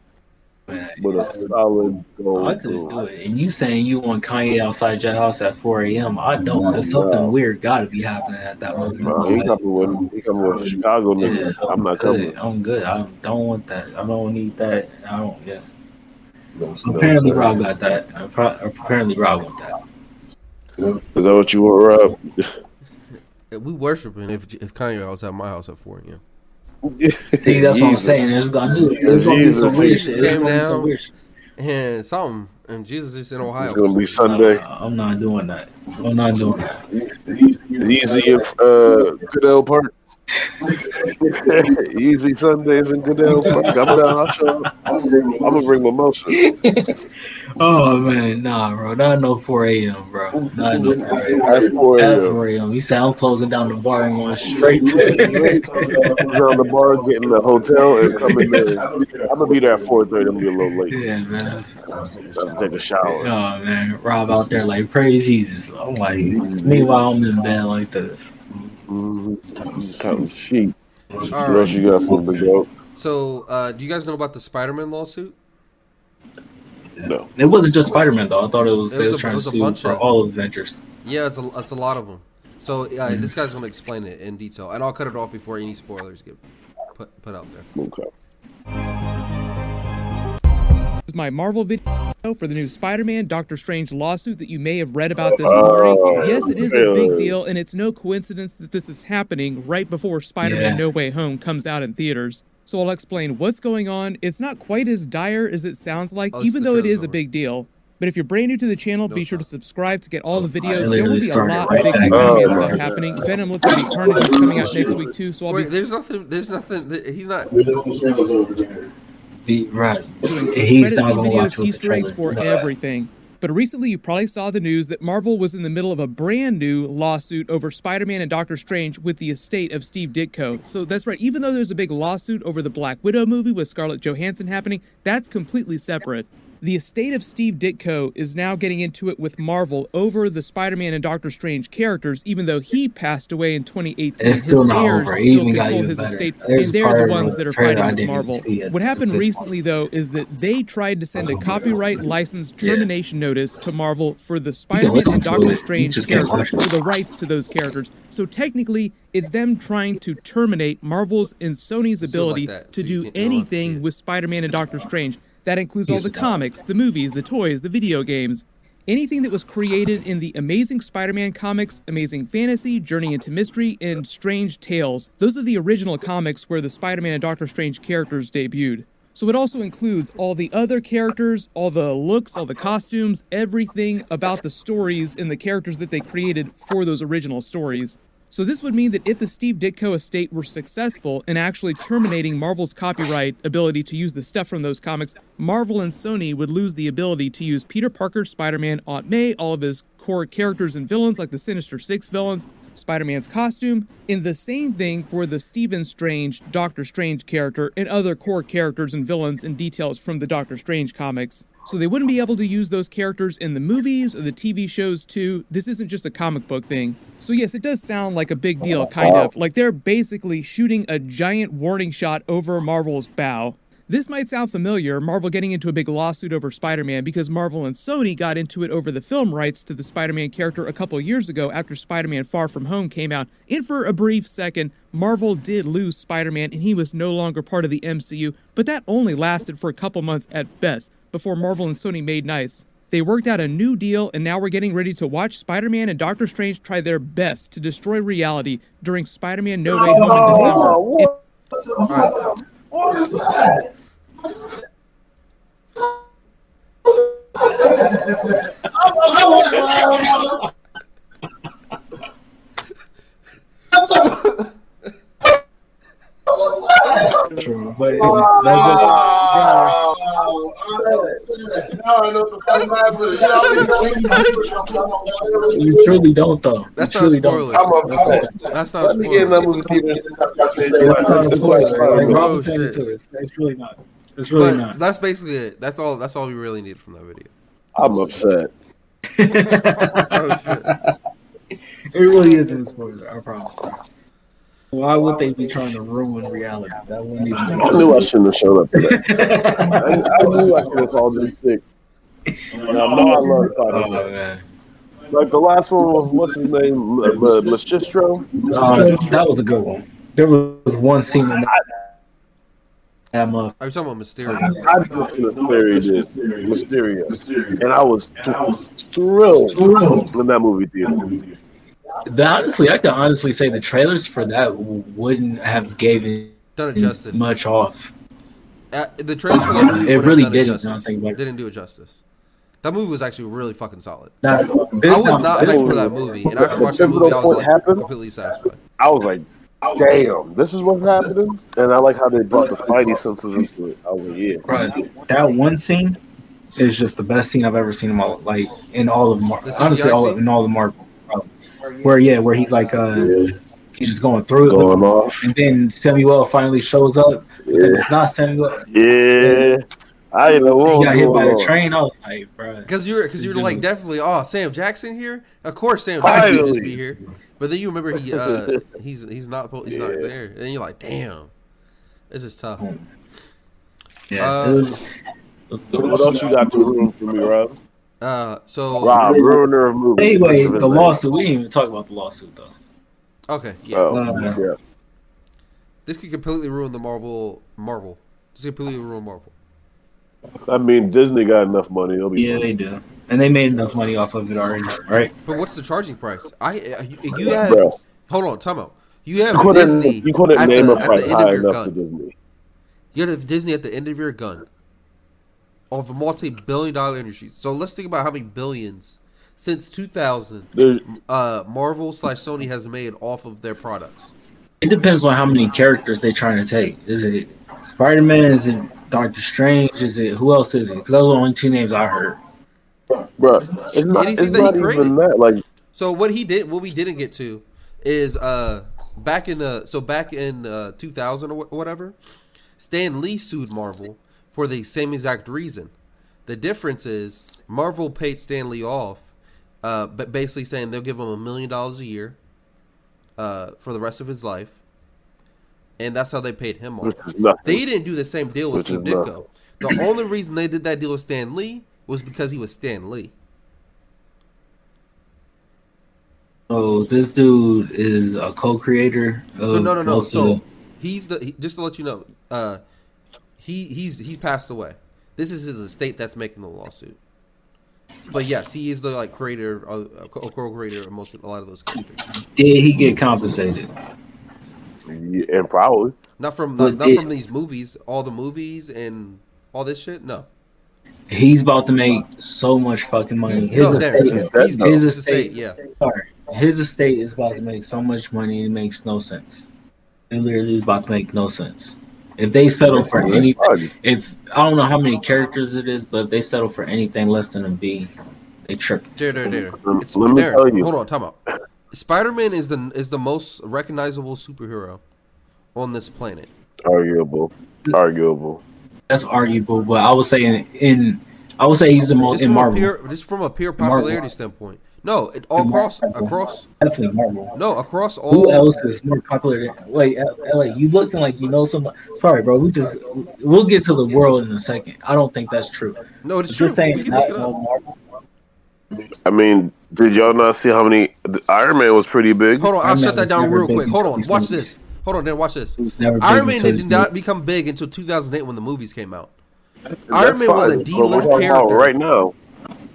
with a solid gold I could do it. And you saying you want Kanye outside your house at 4 a.m. I don't, because something weird got to be happening at that moment. Bro, he coming with he coming with Chicago niggas. I'm not coming. Good. I'm good. I don't want that. I don't need that. I don't. Yeah. Apparently, Rob got that. Appa- Apparently, Rob want that. Is that what you want, Rob? *laughs* We worshiping if if Kanye was at my house at 4 a.m. See, *laughs* that's what I'm saying. There's gonna, there's gonna be some weird shit. There's came gonna be some weird shit. and something, and Jesus is in Ohio. It's gonna be Sunday. I'm not doing that. I'm not doing that. Easy in uh, Goodale Park. *laughs* Easy Sundays in Goodale. I'm down. I'll show up. I'm gonna bring mimosa. *laughs* Oh man, nah, bro. Not no 4 a.m., bro. Not no 4 a.m. That's 4 At a.m. 4 a.m. You I'm closing down the bar and going straight to. *laughs* Down the bar, getting the hotel, and coming there. I'm gonna be there at 4:30. I'm gonna be a little late. yeah, man. I'll take a shower. Oh man, Rob out there like praise Jesus. I'm like, meanwhile I'm in bed like this. Mm-hmm. Counting sheep. All What right. else you got for the go? So, uh, do you guys know about the Spider-Man lawsuit? No. It wasn't just Spider Man though. I thought it was It they were a- trying it to a sue bunch for of- all Avengers. Yeah, it's a, it's a lot of them. So uh, Mm-hmm. this guy's gonna explain it in detail, and I'll cut it off before any spoilers get put put out there. Okay. This my Marvel video for the new Spider-Man Doctor Strange lawsuit that you may have read about this Oh, morning. Yes, it is a big deal, and it's no coincidence that this is happening right before Spider-Man Yeah. No Way Home comes out in theaters. So I'll explain what's going on. It's not quite as dire as it sounds like, Oh, even though it is trailer's is a big deal. But if you're brand new to the channel, be sure to subscribe to get all the videos. There will be a lot right of big Spider-Man there. stuff happening. Venom looks like Eternals is coming out next week too, so I'll Wait, be there's nothing. There's nothing. He's not. The, right. He's credit not scene gonna watch videos, Easter eggs trailer- for you know that. everything. But recently, you probably saw the news that Marvel was in the middle of a brand new lawsuit over Spider Man and Doctor Strange with the estate of Steve Ditko. So that's right, even though there's a big lawsuit over the Black Widow movie with Scarlett Johansson happening, that's completely separate. The estate of Steve Ditko is now getting into it with Marvel over the Spider-Man and Doctor Strange characters, even though he passed away in 2018. It's still his not heirs over. It still even control even his better. estate, There's and they're the ones the that are fighting with Marvel. What happened this recently, though, is that they tried to send a oh, copyright license termination notice to Marvel for the Spider-Man and Doctor Strange characters for the rights to those characters. So technically, it's them trying to terminate Marvel's and Sony's ability that, to so you do can't- you don't have to anything with Spider-Man and Doctor Strange. That includes all the comics, the movies, the toys, the video games. Anything that was created in the Amazing Spider-Man comics, Amazing Fantasy, Journey into Mystery, and Strange Tales. Those are the original comics where the Spider-Man and Doctor Strange characters debuted. So it also includes all the other characters, all the looks, all the costumes, everything about the stories and the characters that they created for those original stories. So this would mean that if the Steve Ditko estate were successful in actually terminating Marvel's copyright ability to use the stuff from those comics, Marvel and Sony would lose the ability to use Peter Parker, Spider-Man, Aunt May, all of his core characters and villains like the Sinister Six villains, Spider-Man's costume, and the same thing for the Stephen Strange, Doctor Strange character, and other core characters and villains and details from the Doctor Strange comics. So they wouldn't be able to use those characters in the movies or the TV shows too. This isn't just a comic book thing. So yes, it does sound like a big deal, kind of. Like they're basically shooting a giant warning shot over Marvel's bow. This might sound familiar, Marvel getting into a big lawsuit over Spider Man because Marvel and Sony got into it over the film rights to the Spider Man character a couple years ago after Spider Man Far From Home came out. And for a brief second, Marvel did lose Spider Man and he was no longer part of the MCU, but that only lasted for a couple months at best before Marvel and Sony made nice. They worked out a new deal, and now we're getting ready to watch Spider Man and Doctor Strange try their best to destroy reality during Spider Man No Way Home in oh, December. And- What is that? True, but Oh, that's just, Now I know what the fuck happened. you truly don't though. That's you not a truly spoiler. don't. I'm upset. That's not a Let me get in spoiler. that movie theater. That's not a spoiler. Oh, like Oh, Robin said it shit. to us. It's really not. It's really But not. that's basically it. That's all. That's all we really need from that video. I'm upset. *laughs* Oh shit. It really isn't a spoiler. I promise. Why would they be trying to ruin reality? That wouldn't even. I knew I shouldn't have shown up to that. *laughs* I, I knew I should have called in sick. And I know I love Oh Spider-Man. Like the last one was what's his name, M- M- Machistro. Um, that was a good one. There was one scene in that. That motherfucker. Are you talking about Mysterio? I just Mysterio did Mysterio, and I was thrilled in that movie theater. The- honestly, I can honestly say the trailers for that wouldn't have given Done it justice. much off. Uh, the trailers for that movie It really done didn't, justice. I don't think, but- didn't do it justice. That movie was actually really fucking solid. Now, I was not this- hyped for that movie, and after watching the movie, I was point like happened. completely satisfied. I was like, damn, this is what's happening. And I like how they brought the Spidey senses into it. I was like, yeah. Right. That one scene is just the best scene I've ever seen in my like in all of Mar- The CGI honestly all of, in all of Marvel. probably. Where yeah, where he's like uh he's just going through it, Going off. and then Samuel finally shows up. But then it's not Samuel. Yeah. I didn't know what He was got hit by going the train. I was like, bro. Because you're, because you're like definitely, oh, Sam Jackson here. Of course, Sam Jackson would just be here. But then you remember he, uh, *laughs* he's he's not he's not there, and then you're like, damn, this is tough. Yeah, Uh, was, What else you got to ruin for me, Rob? Uh, so Rob, ruiner of movies. anyway, the his lawsuit. We didn't even talk about the lawsuit though. okay, yeah, Oh, Uh, yeah. this could completely ruin the Marvel Marvel. This could completely ruin Marvel. I mean, Disney got enough money. It'll be Yeah, fine. they do, and they made enough money off of it already, right? But what's the charging price? I uh, you, you have Bro. hold on, time out. You have You couldn't, Disney. you couldn't at name the, a at price end high of your to gun. Disney. You have Disney at the end of your gun of a multi-billion dollar industry. So let's think about how many billions since 2000 There's, uh, Marvel slash Sony has made off of their products. It depends on how many characters they're trying to take. Is it Spider Man? Is it Doctor Strange? Is it who else is it? Because those are the only two names I heard. Bro, it's not, it's not even that. Like, So what he did, what we didn't get to, is uh back in uh so back in uh 2000 or wh- whatever, Stan Lee sued Marvel for the same exact reason. The difference is Marvel paid Stan Lee off, uh, but basically saying they'll give him a million dollars a year uh, for the rest of his life, and that's how they paid him off. Which is nothing. They didn't do the same deal with Steve Ditko. The only reason they did that deal with Stan Lee was because he was Stan Lee. Oh, this dude is a co-creator. Of So no, no, no. So he's the he, just to let you know, uh, he he's he's passed away. This is his estate that's making the lawsuit. But yes, he is the like creator, uh, co- co-creator of most of a lot of those characters. did he get compensated? Yeah, and probably. Not from not, not did- from these movies, all the movies and all this shit. No, He's about to make so much fucking money. His No, estate, he's- his, his his estate, estate, yeah. Sorry, his estate is about to make so much money. It makes no sense. It literally is about to make no sense. If they settle for anything, if I don't know how many characters it is, but if they settle for anything less than a B, they trip. there, there, there. It's, Let me there. tell you. Hold on, time out. Spider-Man is the is the most recognizable superhero on this planet. Arguable. Arguable. That's arguable, but I would say in, in I would say he's the most Just in from, a Marvel. pure, just from a pure Marvel. popularity standpoint. No, it, all across across Definitely Marvel. no across all. Who else is more popular than wait, LA? You looking like you know someone. Sorry, bro. We just we'll get to the world in a second. I don't think that's true. No, it's If you're true. saying We can not know Marvel, I mean, did y'all not see how many Iron Man was pretty big? Hold on, I'll Iron shut Man that down real quick. Hold on, watch this. Hold on, then watch this. Iron Man did not movies. become big until 2008 when the movies came out. Iron Man was fine, a but D-list we're talking about character. right now.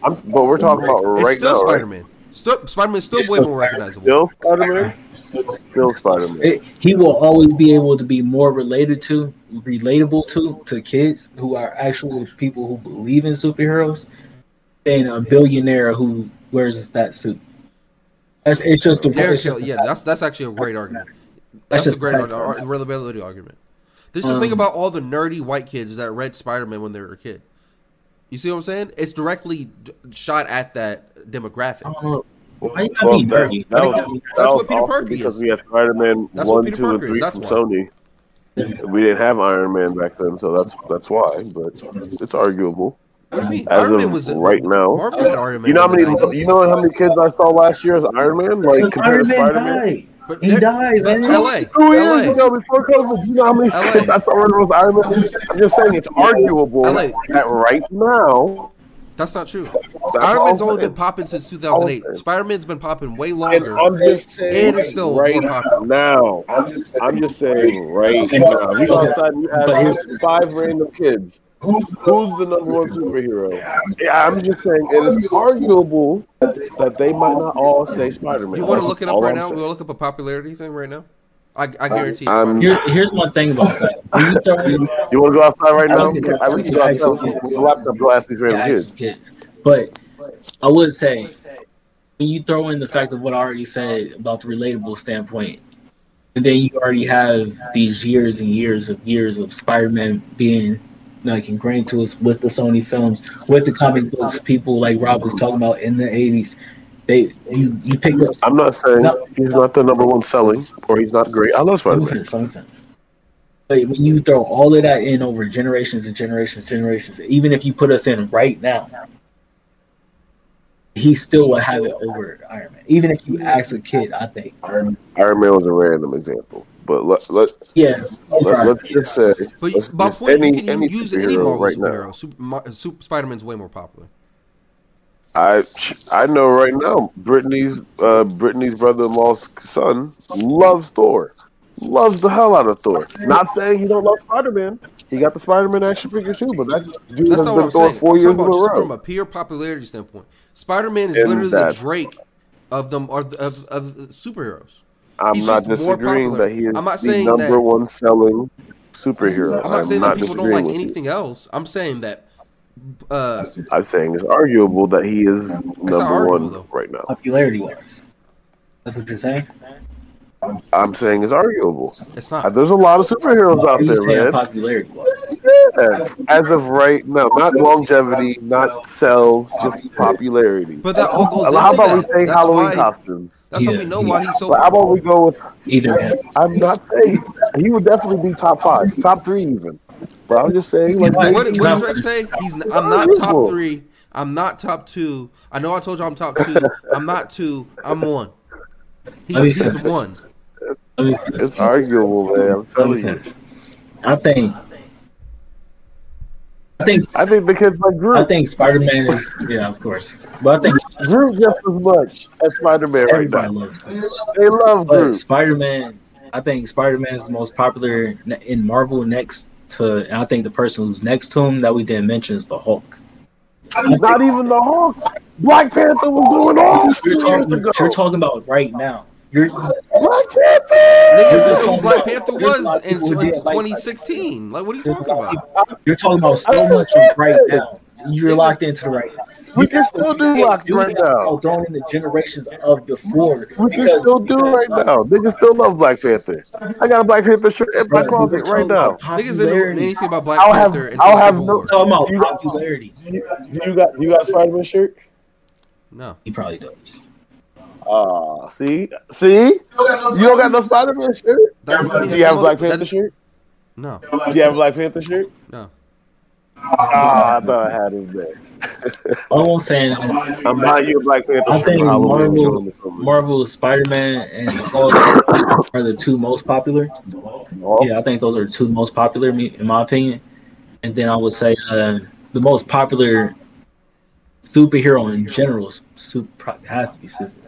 I'm, but we're talking about It's right still now, right? Spider-Man. Still, Spider-Man's still It's way still more recognizable. Still Spider-Man. Still Spider-Man. it, he will always be able to be more related to, relatable to, to kids who are actually people who believe in superheroes than a billionaire who wears that suit. That's, it's just the Derek it's just Hill, the yeah, that's that's actually a great argument. That's That's a great facts, ar- man. ar- reliability argument. This is the Um, thing about all the nerdy white kids that read Spider-Man when they were a kid. You see what I'm saying? It's directly d- shot at that demographic. Why you Well, that, that was, you that That's what Peter also Parker because is. we had Spider-Man That's what one, Peter two, Parker and is. three That's from why. Sony. We didn't have Iron Man back then, so that's that's why. But it's arguable. What do you mean? As Iron of Man was right now, Marvel had Iron Man you know how many you know how many kids I saw last year as Iron Man, like Because compared to Iron Man Spider-Man. died. But He there- died, man. LA, Two years LA, ago, before COVID, you know how many LA. kids I saw running with Iron Man? I'm just saying it's arguable LA. that right now. That's not true. That's Iron Man's only been popping since 2008. Spider-Man's been popping way And longer. I'm just saying And it's still right more popular. now. I'm just saying right now. You go outside and you ask five random kids, who's the number one superhero? Yeah, I'm just saying it is arguable that they might not all say Spider-Man. You want to look it up All right I'm now? We'll look up a popularity thing right now. I, I guarantee it's I'm- Spider-Man. Here, here's one thing about that. You *laughs* You want to go outside right now? don't think that's- I wish you go yeah, outside the laptop. Go ask these random Yeah, kids. ask kids. But I would say when you throw in the fact of what I already said about the relatable standpoint, and then you already have these years and years of years of Spider-Man being like ingrained to us with the Sony films, with the comic books, people like Rob was talking about in the '80s. They you you pick up. I'm not saying No. he's not the number one selling or he's not great. I love Spider-Man. finish. Let me finish. But when you throw all of that in over generations and generations, generations, even if you put us in right now, he still would have it over Iron Man. Even if you ask a kid, I think. Iron Man was a random example, but let let Yeah. let let's just say But let's by just point, any you can any use any superhero Marvel right now. superhero. Super, Super, Spider-Man's way more popular. I I know right now, Brittany's uh, Brittany's brother-in-law's son loves Thor, loves the hell out of Thor. Not saying he don't love Spider-Man. He got the Spider-Man action figure too, but that dude That's has not what been I'm Thor saying. four I'm years in a row. from a pure popularity standpoint. Spider-Man is And literally the Drake of them of, of, of superheroes. I'm He's not disagreeing that he is I'm not the number that- one selling superhero. I'm not saying that people don't like with you. anything else. I'm saying that uh, I'm saying it's arguable that he is number arguable, one though. right now. Popularity wise. That's what you're saying? I'm saying it's arguable. it's not. There's a lot of superheroes out there, man. popularity wise? Yes. As of right now, not longevity, not sales, just popularity. But that all goes How into about we say That's Halloween why- costumes? That's how we know why he's so. But how about we go with? Either end. I'm not saying he would definitely be top five, top three even. But I'm just saying, like, what, what he's did not- Drake say? He's n- I'm not top three. I'm not top two. I know I told you I'm top two. I'm not two. I'm one. He's, he's one. It's arguable, man. I'm telling you. I think. I think. I think kids like Groot. I think Spider Man is yeah, of course. But I think Groot just as much as Spider Man everybody now. loves. They love But Groot. Spider Man, I think Spider Man is the most popular in Marvel. Next to, and I think the person who's next to him that we didn't mention is the Hulk. Not even the Hulk. Black Panther was going on two You're years talking, ago. you're talking about right now. You're Black Panther. Niggas knew who Black Panther There's a lot was in people who did like- 2016. Like, what are you talking about? you're talking about so much right now. You're locked into the right now. We can still do can't Lock do right that now. without Throwing in the generations of before. We can still do right now. Niggas still love Black Panther. I got a Black Panther shirt in my closet right now. Niggas didn't know anything about Black I'll Panther until I'll have Civil no- Talking about popularity. You got you got Spider Man shirt? No. He probably does. Ah, see, see, you don't got no Spider Man shirt. Do you have a Black Panther shirt? No. Do you have a Black Panther shirt? No. Ah, I thought I had him *laughs* there. All I'm saying, I'm buying you a Black Panther I think for Marvel, Marvel, Spider Man, and Hulk are the two most popular. Yeah, I think those are the two most popular, in my opinion. And then I would say uh, the most popular superhero in general is super, has to be Superman.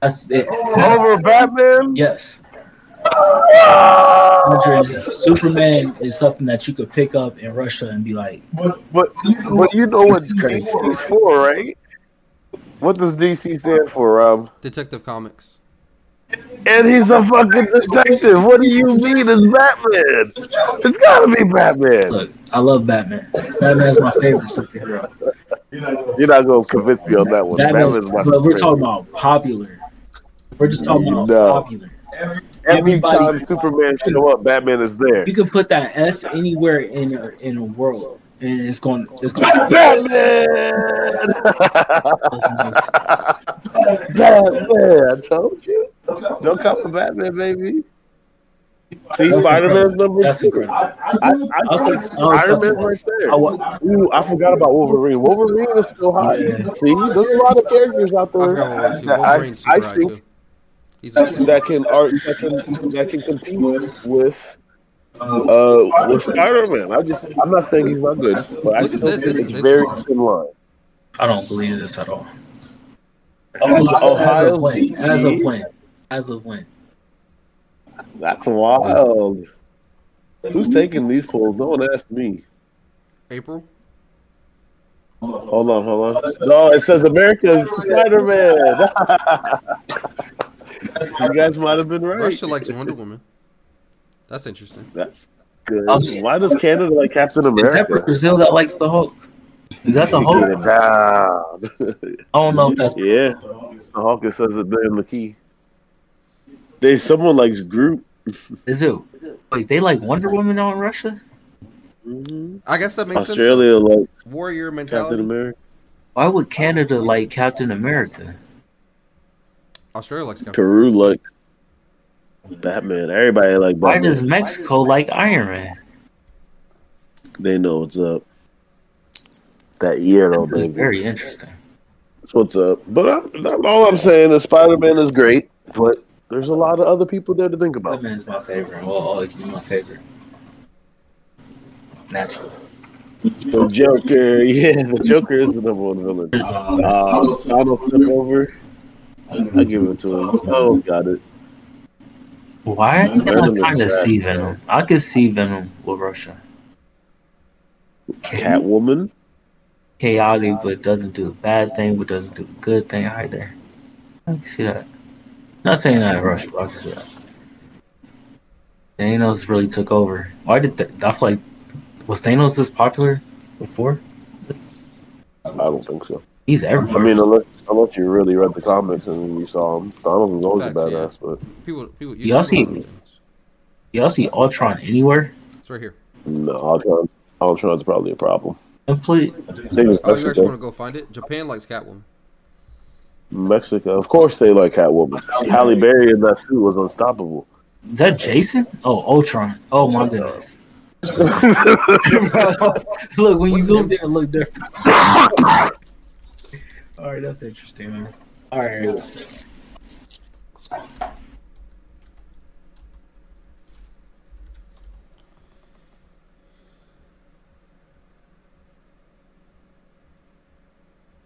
That's it. Over Batman? Yes. Superman is something that you could pick up in Russia and be like, But but you know what This is crazy. DC is for, right? What does DC stand for, Rob? Detective Comics. And he's a fucking detective. What do you mean it's Batman? It's gotta be Batman. Look, I love Batman. Batman's my favorite superhero. You're not gonna convince me on that one. Batman's, Batman's my but we're talking about popular. We're just talking about No. popular. Every everybody- time Superman show up, Batman is there. You can put that S anywhere in a, in a world, and it's going. It's going. Batman! Batman! I told you. Don't come for Batman, baby. See, That's Spider Man's number That's two. incredible. I, I I'll think take- Iron Man's right there. I Ooh, I forgot about Wolverine. Wolverine is still high. See, there's a lot of characters out there forgot about Wolverine. that I, Wolverine's I think too. He's a that can art that can that can compete with uh with Spider Man. I just I'm not saying he's not good, but I Look at still this. think This it's very thin line. I don't believe this at all. Ohio's As of when? As of when? As of when? That's wild. Who's taking these polls? No one asked me. April. Hold on, hold on. No, it says America's Spider Man. *laughs* you guys might have been right. Russia likes Wonder Woman. That's interesting. That's good. Oh, Why does Canada like Captain Is that America? Brazil that likes the Hulk? Is that the Get Hulk? it down. *laughs* I don't know if that's *laughs* Yeah, the Hulk it says it there in the key. They someone likes Groot. *laughs* Is it? Wait, they like Wonder Woman out in Russia? Mm-hmm. I guess that makes Australia sense. like Warrior mentality. Captain mentality. America. Why would Canada like Captain America? Australia likes Captain. Peru like Batman. Everybody like Why Batman. does Mexico like Iron Man? They know what's up. That year though, baby. very interesting. That's what's up. But I, all I'm saying is Spider Man is great, but there's a lot of other people there to think about. Batman's my favorite. Will always be my favorite. Naturally. The Joker, *laughs* yeah, the Joker is the number one villain. Uh, Thanos took over. I give it to him. Oh, got it. Why? I kind of see Venom. I could see Venom with Russia. Catwoman. Chaotic, but doesn't do a bad thing, but doesn't do a good thing either. I can see that. Not saying that Russia, but I can see that. Thanos really took over. Why did that? I feel like was Thanos this popular before? I don't think so. He's everywhere. I mean, unless, unless you really read the comics and you saw him, Thanos was always Facts, a badass. But People, people. Y'all see, y'all see Ultron anywhere? It's right here. no, Ultron, Ultron's probably a problem. Complete. I think it's Oh, you actually want to go find it? Japan likes Catwoman. Mexico, of course, they like Catwoman. Halle Berry in that suit was unstoppable. Is that Jason? Oh, Ultron. Oh my goodness. *laughs* *laughs* look, when you zoom in, it looked different. *laughs* All right, that's interesting, man. All right.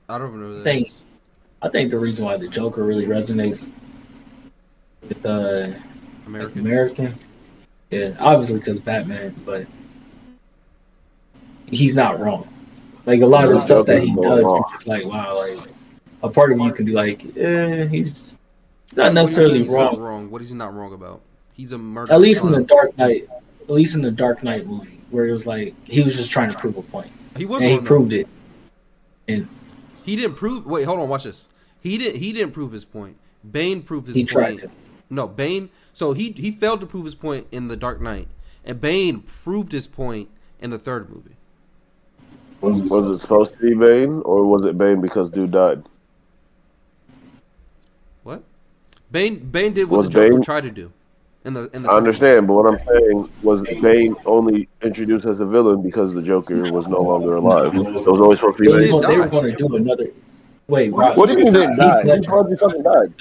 I don't even know. I that think. I think the reason why the Joker really resonates with uh Americans. Americans, yeah, obviously because Batman, but he's not wrong. Like a lot of the stuff that he does, you're just like, wow, like a part of you can be like, eh, he's not necessarily He's wrong. Not wrong. What is he not wrong about? He's a murderer. At least in the Dark Knight, at least in the Dark Knight movie, where it was like he was just trying to prove a point. He was and he proved it. And He didn't prove. Wait, hold on. Watch this. He didn't. He didn't prove his point. Bane proved his He point. tried to. No, Bane. So he he failed to prove his point in the Dark Knight, and Bane proved his point in the third movie. Was, was it supposed to be Bane, or was it Bane because dude died? What? Bane Bane did what Was the Joker Bane- tried to do. In the in the I second understand, but what I'm saying was Bane only introduced as a villain because the Joker was no longer alive. It was always supposed to be they, Bane. were- they were going to do another. Wait, Rob, What do you mean they Heath died? He Ledger- fucking fucking died.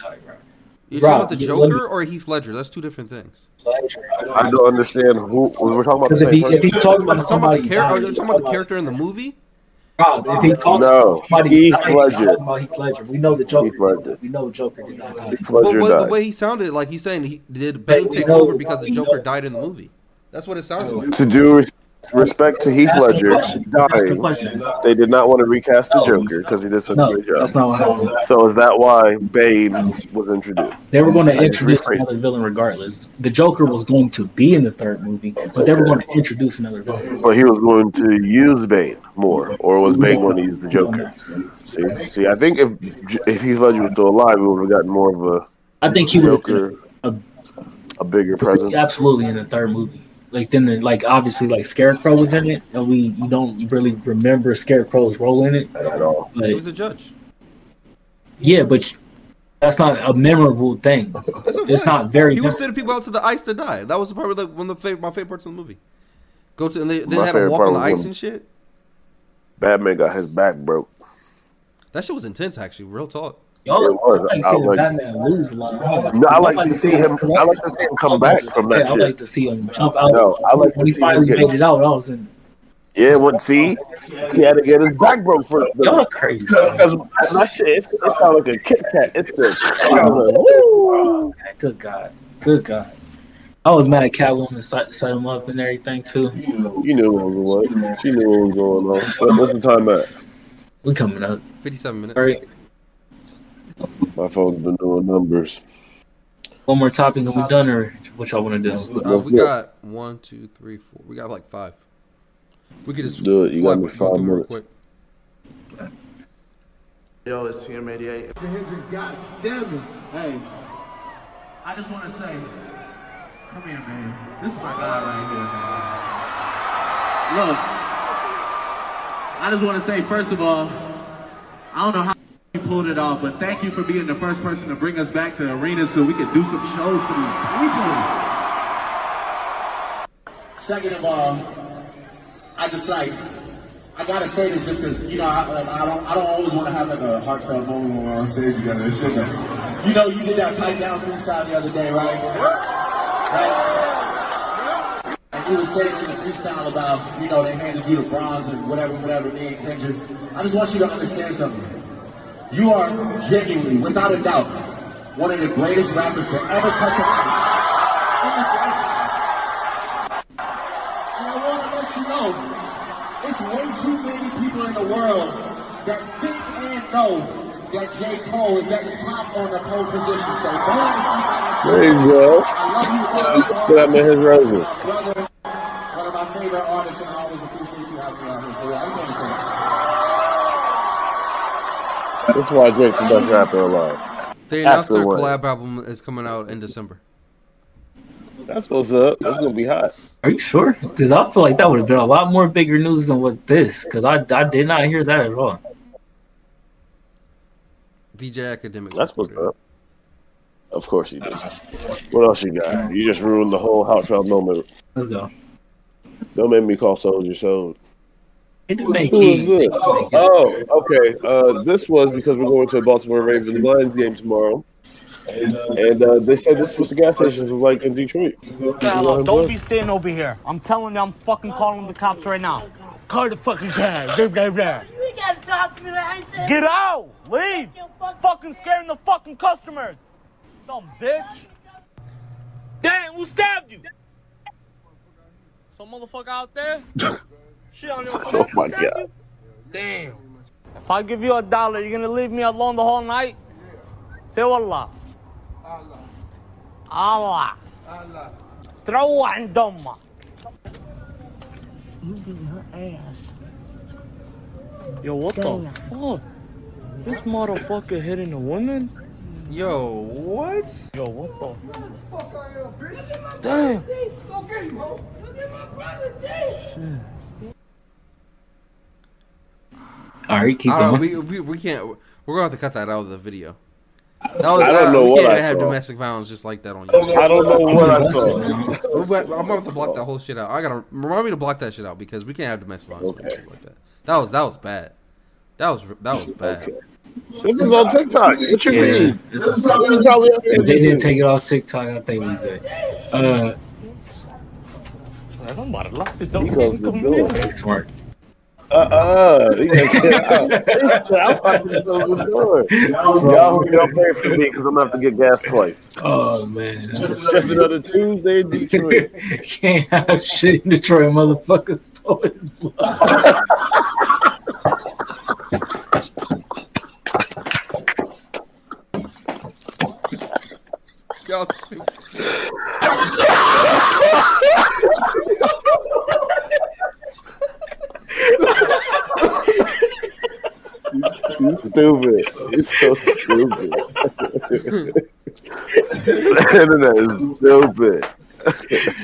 You Rob, talking about the you- let me- Joker or Heath Ledger? That's two different things. I don't understand who we're talking about. The Because if he if he's talking about Talking about somebody, the character? Are you talking about the character in the movie? Rob, if he talks No, about somebody Heath dying, he's Ledger. talking about Heath Ledger. We know the Joker. Heath We know the Joker did not die. Heath But Ledger what, the way he sounded, like he's saying, he did Bane take over because the Joker died in the movie. That's what it sounded like. To do res- respect to Heath That's Ledger. The dying, they did not want to recast the No. Joker because he did such No, a great job. that's not what happened. So is that why Bane was introduced? They were going to introduce another villain regardless. The Joker was going to be in the third movie, but they were going to introduce another villain. But he was going to use Bane more, or was Bane going to use the Joker? See, see, I think if if Heath Ledger was still alive, we would have gotten more of a I think he would have been a bigger presence. absolutely in the third movie. Like then, the, like obviously, like Scarecrow was in it, and we you don't really remember Scarecrow's role in it at all. He But was a judge. yeah, but that's not a memorable thing. *laughs* Yes, it It's was. not very. He was sending people out to the ice to die. That was probably like one of the favorite, my favorite parts of the movie. Go to and they, they My had to walk on the ice and shit. Batman got his back broke. That shit was intense, actually. Real talk. Y'all It was. I like I seeing like- Batman lose a lot. No, I like to see him. I like to see him come back from that Yeah, I like to see him jump out. No, I like when he finally made it out. I was in. Yeah, when see, he had to get his back broke first. Y'all are crazy. *laughs* Because that shit, it, it sounded like a Kit Kat. It's the I was like, *laughs* woo. Good God. Good God. I was mad at Catwoman set, set him up and everything too. You knew what was what. She knew what was going on. What, what's the time at? We coming up. 57 minutes. All right. My phone's been doing numbers. One more topic and we done, or what y'all want to do? Uh, we got one, two, three, four. We got like five. We could just Do it. You got me five through real minutes. quick. Yo, it's TM88. God damn it. Hey, I just want to say, come here, man. This is my guy right here, man. Look, I just want to say, first of all, I don't know how you pulled it off, but thank you for being the first person to bring us back to arenas so we could do some shows for these people. Second of all, I just like I gotta say this just because you know I, like, I don't I don't always want to have like a heartfelt moment when we're on stage together. and shit, but you know you did that pipe down freestyle the other day, right? Right. And you were saying in the freestyle about you know they handed you the bronze and whatever whatever and Kendrick. I just want you to understand something. You are genuinely, without a doubt, one of the greatest rappers to ever touch a mic. in. And I want to let you know, it's way too many people in the world that think and know that J. Cole is at the top on the pole position. So don't There you go. I love you. Put that man his roses. brother. One of my favorite artists, and I always appreciate you having me on here. That's why Drake's the best rapper alive. They announced After their what? collab album is coming out in December. That's what's up. That's gonna be hot. Are you sure? Because I feel like that would have been a lot more bigger news than what this. Because I, I did not hear that at all. DJ Akademiks. That's what's up. Of course you did. What else you got? You just ruined the whole house heartfelt moment. Let's go. Don't make me call Soldier Sold. Make Who is this? Oh, okay. Uh, this was because we're going to a Baltimore Ravens Lions game tomorrow. And uh, they said this is what the gas stations was like in Detroit. Hello, don't be standing over here. I'm telling you, I'm fucking calling the cops right now. Call the fucking cab. Blah, blah, blah. You gotta talk to me like I said. Get out! Leave! Fucking scaring the fucking customers! Dumb bitch! Damn, who stabbed you? Some motherfucker out there? *laughs* Shit on your *laughs* Oh my god. Damn. If I give you a dollar, you're gonna leave me alone the whole night? Say wallah. Allah. Allah. Allah. Throw and dumma. her ass. Yo, what the fuck? This motherfucker hitting a woman? Yo, what? Yo, what the? Fuck? Damn. All right, keep I don't- going. we, we, we can't. We're gonna have to cut that out of the video. That was, I don't uh, know we what can't I have saw. domestic violence just like that on YouTube. I don't know what I saw. I'm gonna have to block that whole shit out. I gotta remind me to block that shit out because we can't have domestic violence and shit like that. That was that was bad. That was that was bad. This is on TikTok. What you Yeah. mean? This is probably this is probably. If they didn't take it off TikTok, I think we good. Uh, I'm about to lock the door. He closed the door. okay, smart. Uh uh He gotta get out. I'm about to close the door. Y'all, y'all pray for me because I'm gonna have to get gas twice. Oh man, It's just another Tuesday in Detroit. *laughs* can't have shit in Detroit, motherfucker. Stole his blood. *laughs* Y'all stupid. He's stupid. He's so stupid. the internet is stupid.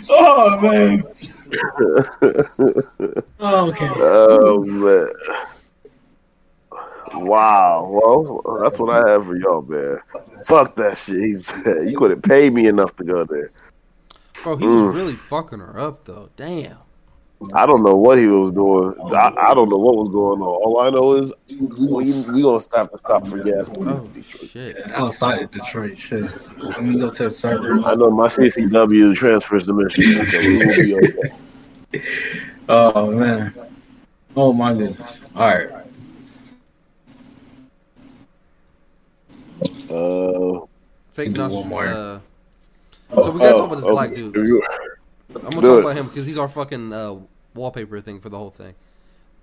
Oh man. *laughs* Oh, okay. Oh man. Wow. Well, that's what I have for y'all, man. Fuck that shit. He said you couldn't pay me enough to go there. Bro, he was Mm. really fucking her up though. Damn. I don't know what he was doing. I, I don't know what was going on. All I know is we we gonna stop to stop for gas. Oh shit. Outside of Detroit, shit. Let me go to the server. I know my CCW transfers to Michigan, so we will be okay. *laughs* Oh man. Oh my goodness. All right. Uh, Fake nuts. one more. Uh, so we gotta Oh, talk about this okay. black dude. If you- I'm gonna Do talk it. about him because he's our fucking uh, wallpaper thing for the whole thing.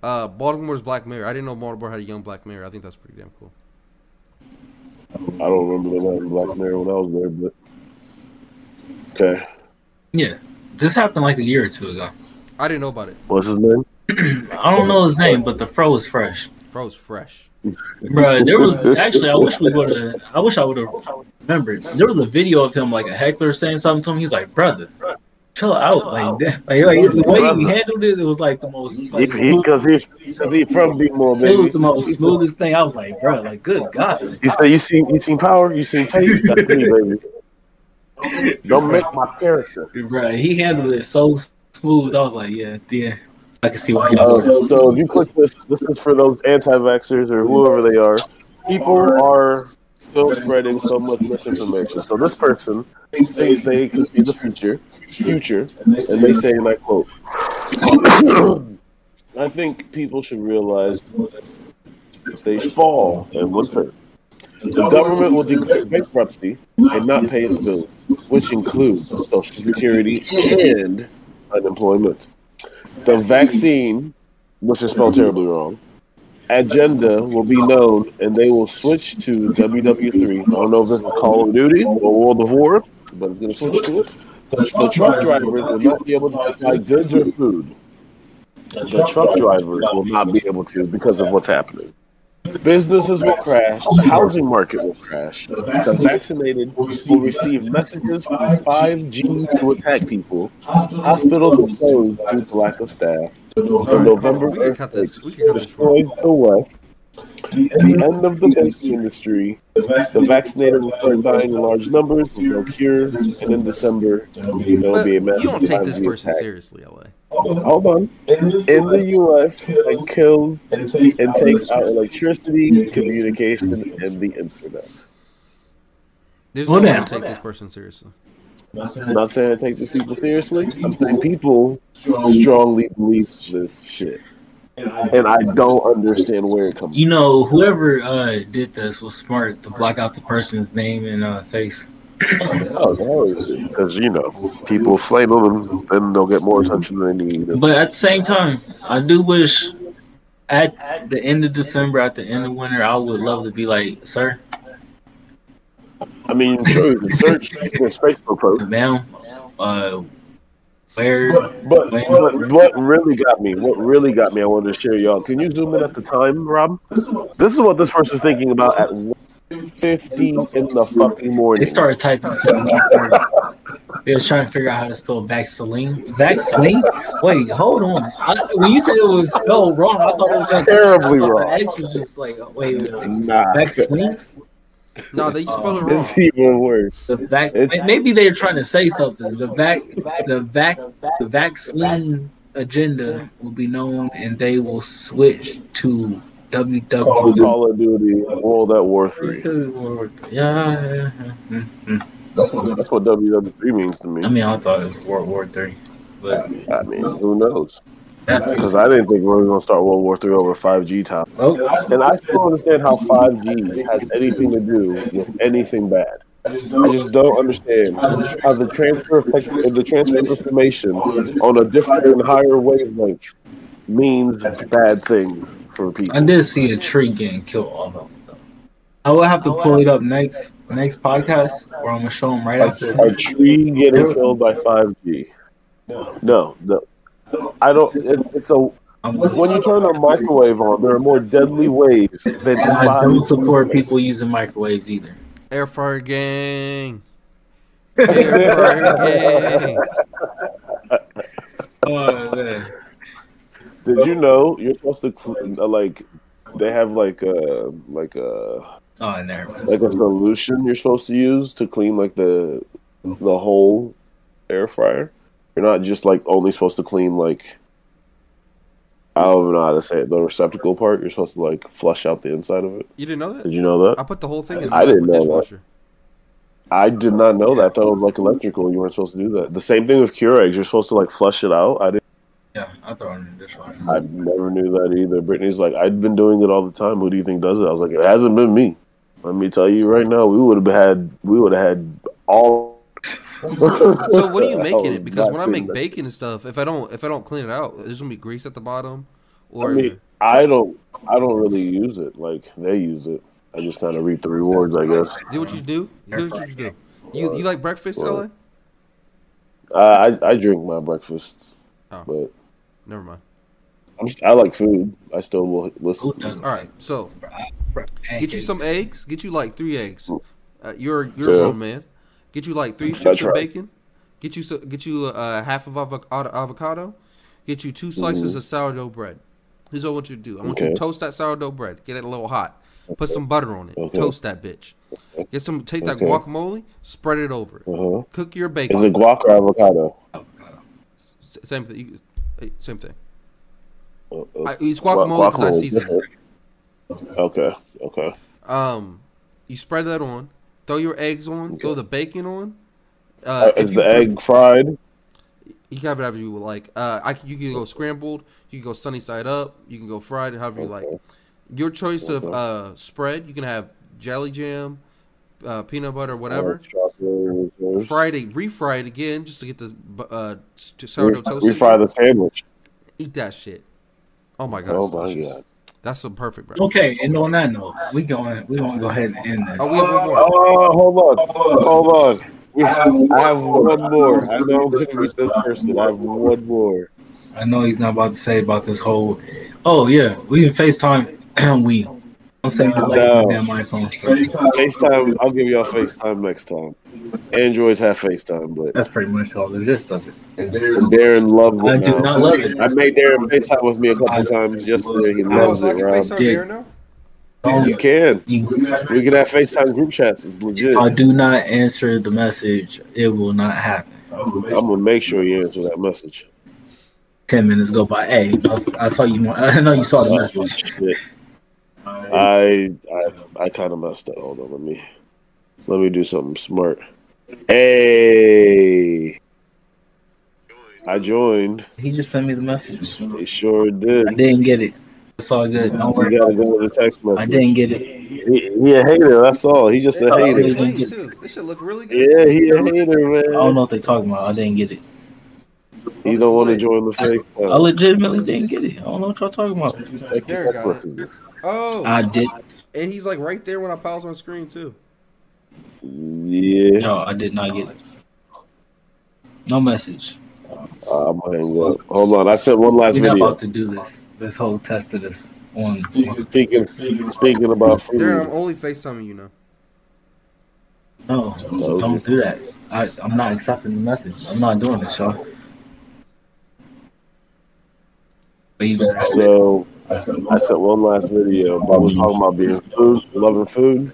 Uh, Baltimore's Black Mayor. I didn't know Baltimore had a young Black Mayor. I think that's pretty damn cool. I don't remember them having Black Mayor when I was there, but okay. Yeah. This happened like a year or two ago. I didn't know about it. What's his name? *clears throat* I don't know his name, but the fro was fresh. Fro Fro's fresh. Bro, there was actually I wish we would have I wish I would have remembered. There was a video of him like a heckler saying something to him. He's like, brother, chill out. Like that like, like the way he handled it, it was like the most like, smooth- Because he, because he from B-More, it was the most smoothest thing. I was like, bro, like good God. You say you seen you seen Power, you seen Taste. That's me, baby. *laughs* Don't make my character. Bro, he handled it so smooth. I was like, yeah, yeah. I can see why he Uh, so if you click this, this is for those anti-vaxxers or whoever they are. People are still spreading so much misinformation. So this person thinks they can see the future, future, and they say, and I quote, "I think people should realize they fall and one term. The government will declare bankruptcy and not pay its bills, which includes Social Security and unemployment. The vaccine, which is spelled terribly wrong, agenda will be known and they will switch to WW3. I don't know if it's Call of Duty or World of War, but it's going to switch to it. The, the truck drivers will not be able to buy goods or food. The truck drivers will not be able to because of what's happening. Businesses will crash. The housing market will crash. The vaccinated will receive messages from 5G to attack people. Hospitals will close due to lack of staff. The November We can cut this. We can cut this. destroys the West. The end of the banking industry. The vaccinated will start dying in large numbers with no cure. And in December, there will But be a you don't take this person attack. seriously, LA. hold on. In the U.S., it kills and takes out electricity, communication, and the internet. There's Slow no way to take this person seriously. I'm not saying I take these people seriously. I'm saying people strongly believe this shit, and I don't understand where it comes. You know, whoever uh, did this was smart to block out the person's name and uh, face. Oh, because you know people flame them, and they'll get more attention than they need. But at the same time, I do wish at the end of December, at the end of winter, I would love to be like, sir, I mean, sure, you can search his Facebook post. ma'am, uh, where, But, but what really got me, what really got me, I wanted to share y'all. Can you zoom in at the time, Rob? This is what this person's thinking about at 1:50 in the fucking morning. they started typing something. They was trying to figure out how to spell Vaseline. Vaseline? Wait, hold on. I, when you said it was spelled wrong, I thought it was just Terribly wrong. X was just like, wait, wait, wait. Nah. Vaseline? *laughs* No, they spell it wrong. It's even worse. The vac- It's- maybe they're trying to say something. The vac, the vac, the vaccine agenda will be known, and they will switch to Call, WW. Call of Duty World at War 3. Yeah, yeah, yeah. Mm, mm. That's what, that's what WW3 means to me. I mean, I thought it was World War Three, but I mean, who knows? That's- Because I didn't think we were going to start World War Three over 5G time. Oh. And I still don't understand how 5G has anything to do with anything bad. I just don't understand how the transfer of the transfer of information on a different and higher wavelength means a bad thing for people. I did see a tree getting killed off of it. though. I will have to oh, pull it up next next podcast, where I'm gonna show them right after. A tree getting killed by 5G. No, no. I don't. It, it's a when you turn a microwave on, there are more deadly waves than I five. don't support people using microwaves either. Air fryer gang. *laughs* Air fryer gang. Oh man. Did you know you're supposed to cl- uh, like? They have like a like a Oh, never mind. like a solution you're supposed to use to clean like the the whole air fryer. You're not just like only supposed to clean like I don't know how to say it. The receptacle part. You're supposed to like flush out the inside of it. You didn't know that? Did you know that? I put the whole thing in I didn't know that. I did not know that. I thought it was like electrical. You weren't supposed to do that. The same thing with Keurigs. You're supposed to like flush it out. I didn't. Yeah, I throw it in the dishwasher. I never knew that either. Brittany's like, I've been doing it all the time. Who do you think does it? I was like, it hasn't been me. Let me tell you right now, we would have had, we would have had all. So what are you making it? Because when I doing make that. bacon and stuff, if I don't if I don't clean it out, there's gonna be grease at the bottom. Or I mean, I don't, I don't really use it. Like they use it. I just kind of reap the rewards, I guess. do what you do. Here's what you do. You you like breakfast, Well, LA? I, I I drink my breakfast, Oh. but Never mind. I'm just, I like food. I still will listen. All right, so get you some eggs. Get you like three eggs. Uh, you're you're Yeah. a grown man. Get you like three strips of bacon. Get you get you uh, half of avocado, avocado. Get you two slices Mhm. of sourdough bread. Here's what I want you to do. I want you to toast that sourdough bread. Get it a little hot. Put some butter on it. Okay. Toast that bitch. Get some. Take that Okay. guacamole. Spread it over. Uh-huh. Cook your bacon. Is it guac or avocado? S- Same thing. Same thing. Uh, I, it's guacamole because I season it. *laughs* Okay. Okay. Um, you spread that on. Throw your eggs on. Throw the bacon on. Uh, if is the egg fried? You can have it however you would like. Uh, I you can go scrambled. You can go sunny side up. You can go fried, however you like. Your choice of uh, spread. You can have jelly jam, uh, peanut butter, whatever. Strawberry. Fried it, refry it again, just to get the uh, sourdough toast. refry the sandwich. Eat that shit. Oh my god. Oh my. God. That's some perfect breakfast. Okay, and on that note, we going we gonna go ahead and end this. Oh, we have one more. Oh, hold on, hold on. We have, I have one more. I know I'm gonna meet this person. I have one more. I know he's not about to say about this whole. Oh yeah, we can FaceTime and *clears throat* we. I'm saying the like No. damn iPhone. FaceTime. I'll give y'all FaceTime next time. Androids have FaceTime, but That's pretty much all the gist of it. Darren loves it. I do now. not love it. I made Darren FaceTime with me a couple times yesterday. He loves I it, can Rob. FaceTime Darren now? You can. We can have FaceTime group chats. It's legit. If I do not answer the message, it will not happen. I'm gonna make sure you answer that message. ten minutes go by. Hey, know, I saw you. *laughs* I know you saw the Oh, message. I I I kind of messed up. Hold on, let me let me do something smart. Hey, I joined. He just sent me the message. He sure did. I didn't get it. It's all good. Don't worry. You gotta go with the text message. I didn't get it. He, he a hater. That's all. He just a Oh, hater. he didn't it. Too. This should look really good. Yeah, he a hater, man. I don't know what they're talking about. I didn't get it. He don't want to join the fake. I legitimately didn't get it. I don't know what y'all talking about. There, got it. Oh, I did. And he's like right there when I pause on screen too. Yeah. No, I did not get it. No message. Uh, I'm gonna hang up. Hold on. I sent one last We're not video. about to do this. This whole test of this on. Speaking speaking about food. Darren, I'm only FaceTiming you now. No, don't do that. I, I'm not accepting the message. I'm not doing it, y'all. But you So I sent, one last video. I was talking about being food, loving food.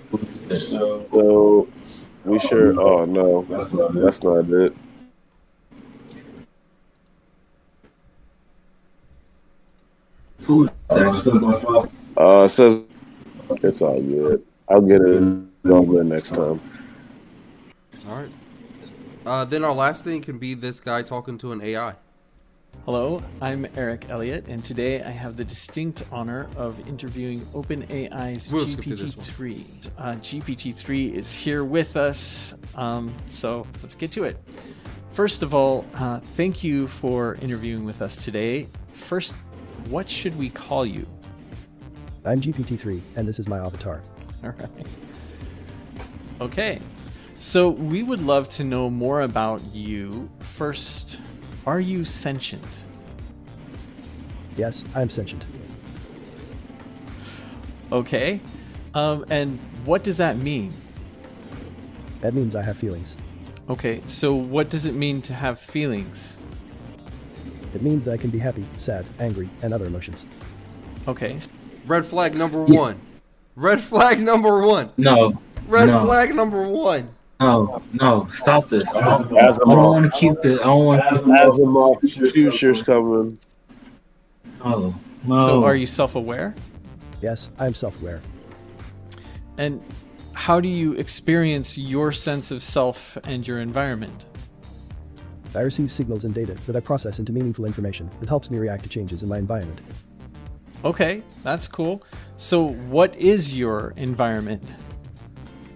So we sure. Oh no, that's not, that's not it. food. Uh, it says it's all good. I'll get it over next time. All right. Uh, then our last thing can be this guy talking to an AI. Hello, I'm Eric Elliott, and today I have the distinct honor of interviewing OpenAI's We'll skip to this GPT-3. Uh, GPT-3 is here with us, um, so let's get to it. First of all, uh, thank you for interviewing with us today. First, what should we call you? I'm GPT-3, and this is my avatar. All right. Okay. So we would love to know more about you. First, are you sentient? Yes, I'm sentient. Okay. Um, and what does that mean? That means I have feelings. Okay, so what does it mean to have feelings? It means that I can be happy, sad, angry, and other emotions. Okay. Red flag number one. Red flag number one. No. Red no. flag number one. No, no, stop this. I don't, I don't want to keep the. I don't want to. Asimov future's coming. No, no. So are you self-aware? Yes, I am self-aware. And how do you experience your sense of self and your environment? I receive signals and data that I process into meaningful information that helps me react to changes in my environment. Okay, that's cool. So what is your environment?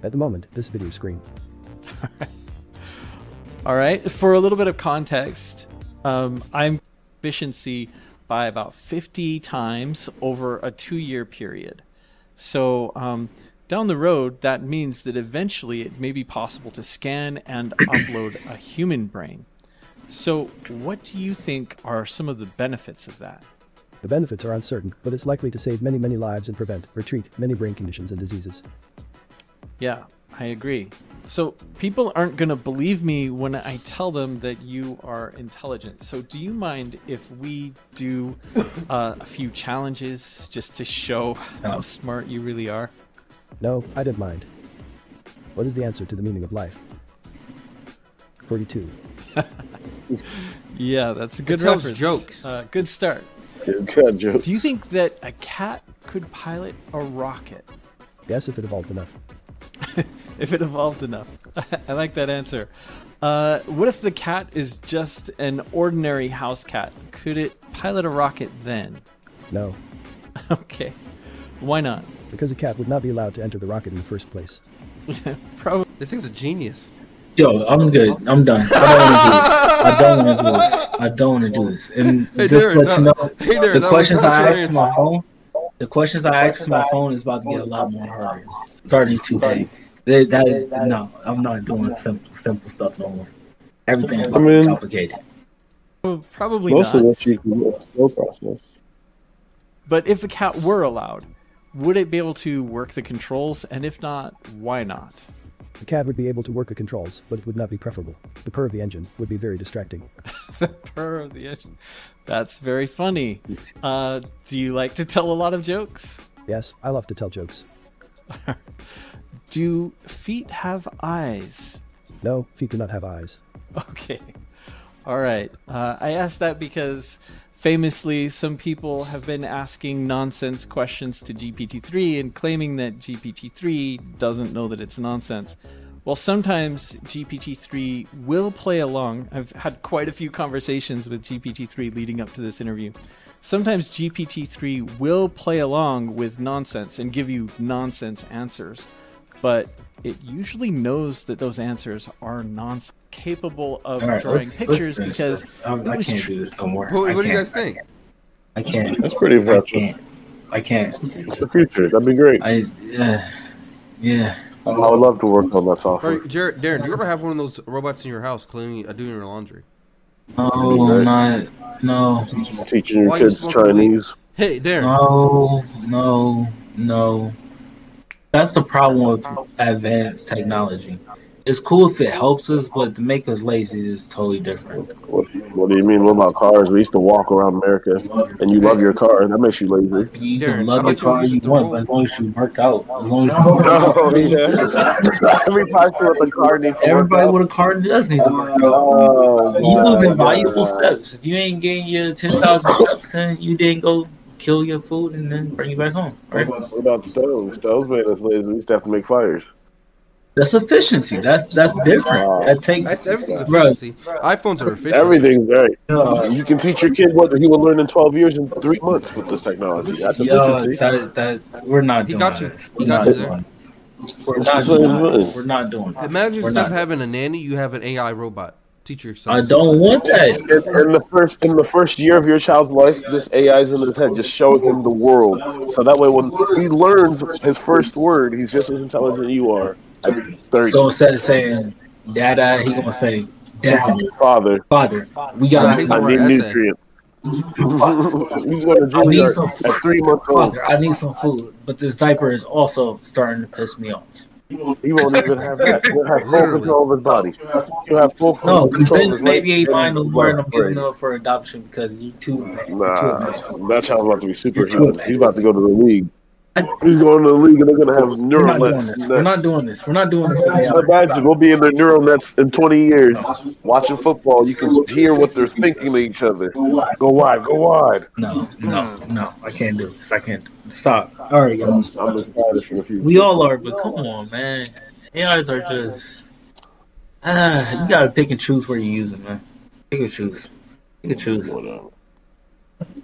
At the moment, this video screen. *laughs* All right. For a little bit of context, um, I'm efficiency by about 50 times over a two year period. So um, down the road, that means that eventually it may be possible to scan and *coughs* upload a human brain. So, what do you think are some of the benefits of that? The benefits are uncertain, but it's likely to save many, many lives and prevent or treat many brain conditions and diseases. Yeah, I agree. So people aren't going to believe me when I tell them that you are intelligent. So do you mind if we do uh, a few challenges just to show how smart you really are? No, I didn't mind. What is the answer to the meaning of life? 42. *laughs* Yeah, that's a good It tells reference. jokes. Uh, good start. Good jokes. Do you think that a cat could pilot a rocket? Yes, if it evolved enough. If it evolved enough. *laughs* I like that answer. Uh, what if the cat is just an ordinary house cat? Could it pilot a rocket then? No, *laughs* Okay. Why not? because a cat would not be allowed to enter the rocket in the first place. *laughs* Probably. This thing's a genius. Yo, I'm good. I'm done. I don't want to do this. I don't want to do this. I don't want to do this. And Hey, just Darren, to let you know, Hey, Darren, the questions I your asked to my phone, the questions I asked to my phone is about to get a lot more harder. Starting to heavy. That, that is no. I'm not doing simple, simple stuff no more. Everything is I mean- complicated. Well, probably Most not. of this you can do a slow process. But if a cat were allowed, would it be able to work the controls? And if not, why not? The cat would be able to work the controls, but it would not be preferable. The purr of the engine would be very distracting. *laughs* the purr of the engine. That's very funny. Uh, do you like to tell a lot of jokes? Yes, I love to tell jokes. *laughs* Do feet have eyes? No, feet do not have eyes. Okay. All right. Uh, I asked that because Famously, some people have been asking nonsense questions to GPT-3 and claiming that GPT-3 doesn't know that it's nonsense. Well, sometimes GPT-3 will play along. I've had quite a few conversations with GPT-3 leading up to this interview. Sometimes GPT-3 will play along with nonsense and give you nonsense answers, but it usually knows that those answers are non capable of All right, drawing let's- let's pictures because this. I'm- it was can't tr- do this no more. What, I what do you can't. guys think? I can't. That's pretty I can't. I can't. It's the future. That'd be great. I yeah, yeah. I would love to work on that All software. right, Jared, Darren, do you ever have one of those robots in your house cleaning, uh, doing your laundry? No, not no. Teaching your Why kids smoking weed? Chinese. Hey, Darren. No, no, no. That's the problem with advanced technology. It's cool if it helps us, but to make us lazy is totally different. What, what do you mean? What about cars? We used to walk around America, and you love your car. That makes you lazy. You can love I your car you want, but as long as you work out, as long as *laughs* Oh, yeah. *laughs* Every person with a car needs to everybody work with a car does need to work out. Oh, You my losing valuable God. steps. If you ain't getting your ten thousand steps in, you didn't go kill your food and then bring it back home. Right? What about stoves? Stoves made us lazy. We used to have to make fires. That's efficiency. That's that's different. That takes That's everything's Bro, efficiency. iPhones are efficient. Everything's right. You can teach your kid what he will learn in 12 years in three months with this technology. That's Yo, efficiency. that, that we're not He doing got you. this. He We're got not you doing there. We're not doing I'm this. saying. We're not doing this. Imagine We're instead of not. having a nanny, you have an AI robot. Teach your son. I don't want that. In, in the first in the first year of your child's life, this AI is in his head. Just showing him the world, so that way when he learns his first word, he's just as intelligent as you are. At 30. So instead of saying "dada," he gonna say "dad." father, Father, we got. he's I gonna need write an nutrients. he's going to I need Juilliard *laughs* some at three months old. Father, I need some food, but this diaper is also starting to piss me off. He won't even have that. He'll have full control of his body. He'll have full No, because control then maybe life ain't mine no and I'm giving up for adoption because you too. Man, you too Nah, advanced. that child's about to be You're superhuman. He's about to go to the league. I- He's going to the league, and they're going to have We're neural nets. We're not doing this. We're not doing this. with Imagine we'll be in their neural nets in 20 years watching football. You can hear what they're thinking to each other. Go wide, go wide. No, no, no. I can't do this. I can't. Stop. All right, guys. I'm excited for the future. We all are, but come on, man. AIs are just. Ah, *sighs* you gotta pick and choose where you use them, man. Pick and choose. Pick and choose. Whatever.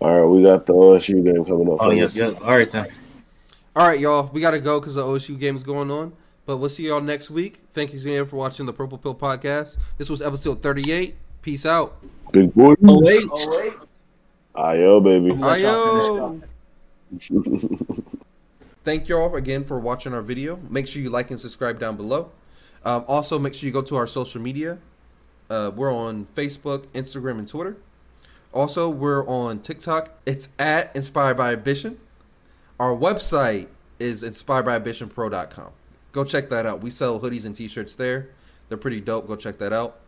All right, we got the OSU game coming up. Oh, yep, fellas. yep. All right, then. All right, y'all. We got to go because the OSU game is going on. But we'll see y'all next week. Thank you again for watching the Purple Pill Podcast. This was episode 38. Peace out. Big boy. Oh, wait. Ayo, baby. Ayo. *laughs* Thank y'all again for watching our video. Make sure you like and subscribe down below. Um, also, make sure you go to our social media. Uh, we're on Facebook, Instagram, and Twitter. Also, we're on TikTok. It's at Inspired by Ambition. Our website is inspiredbyambitionpro.com. Go check that out. We sell hoodies and t-shirts there. They're pretty dope. Go check that out.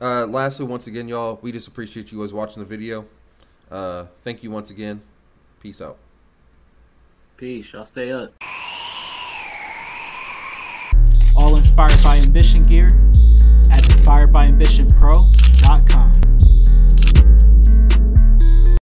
Uh, lastly, once again, y'all, we just appreciate you guys watching the video. Uh, thank you once again. Peace out. Peace. Y'all stay up. All inspired by ambition gear at inspiredbyambitionpro.com.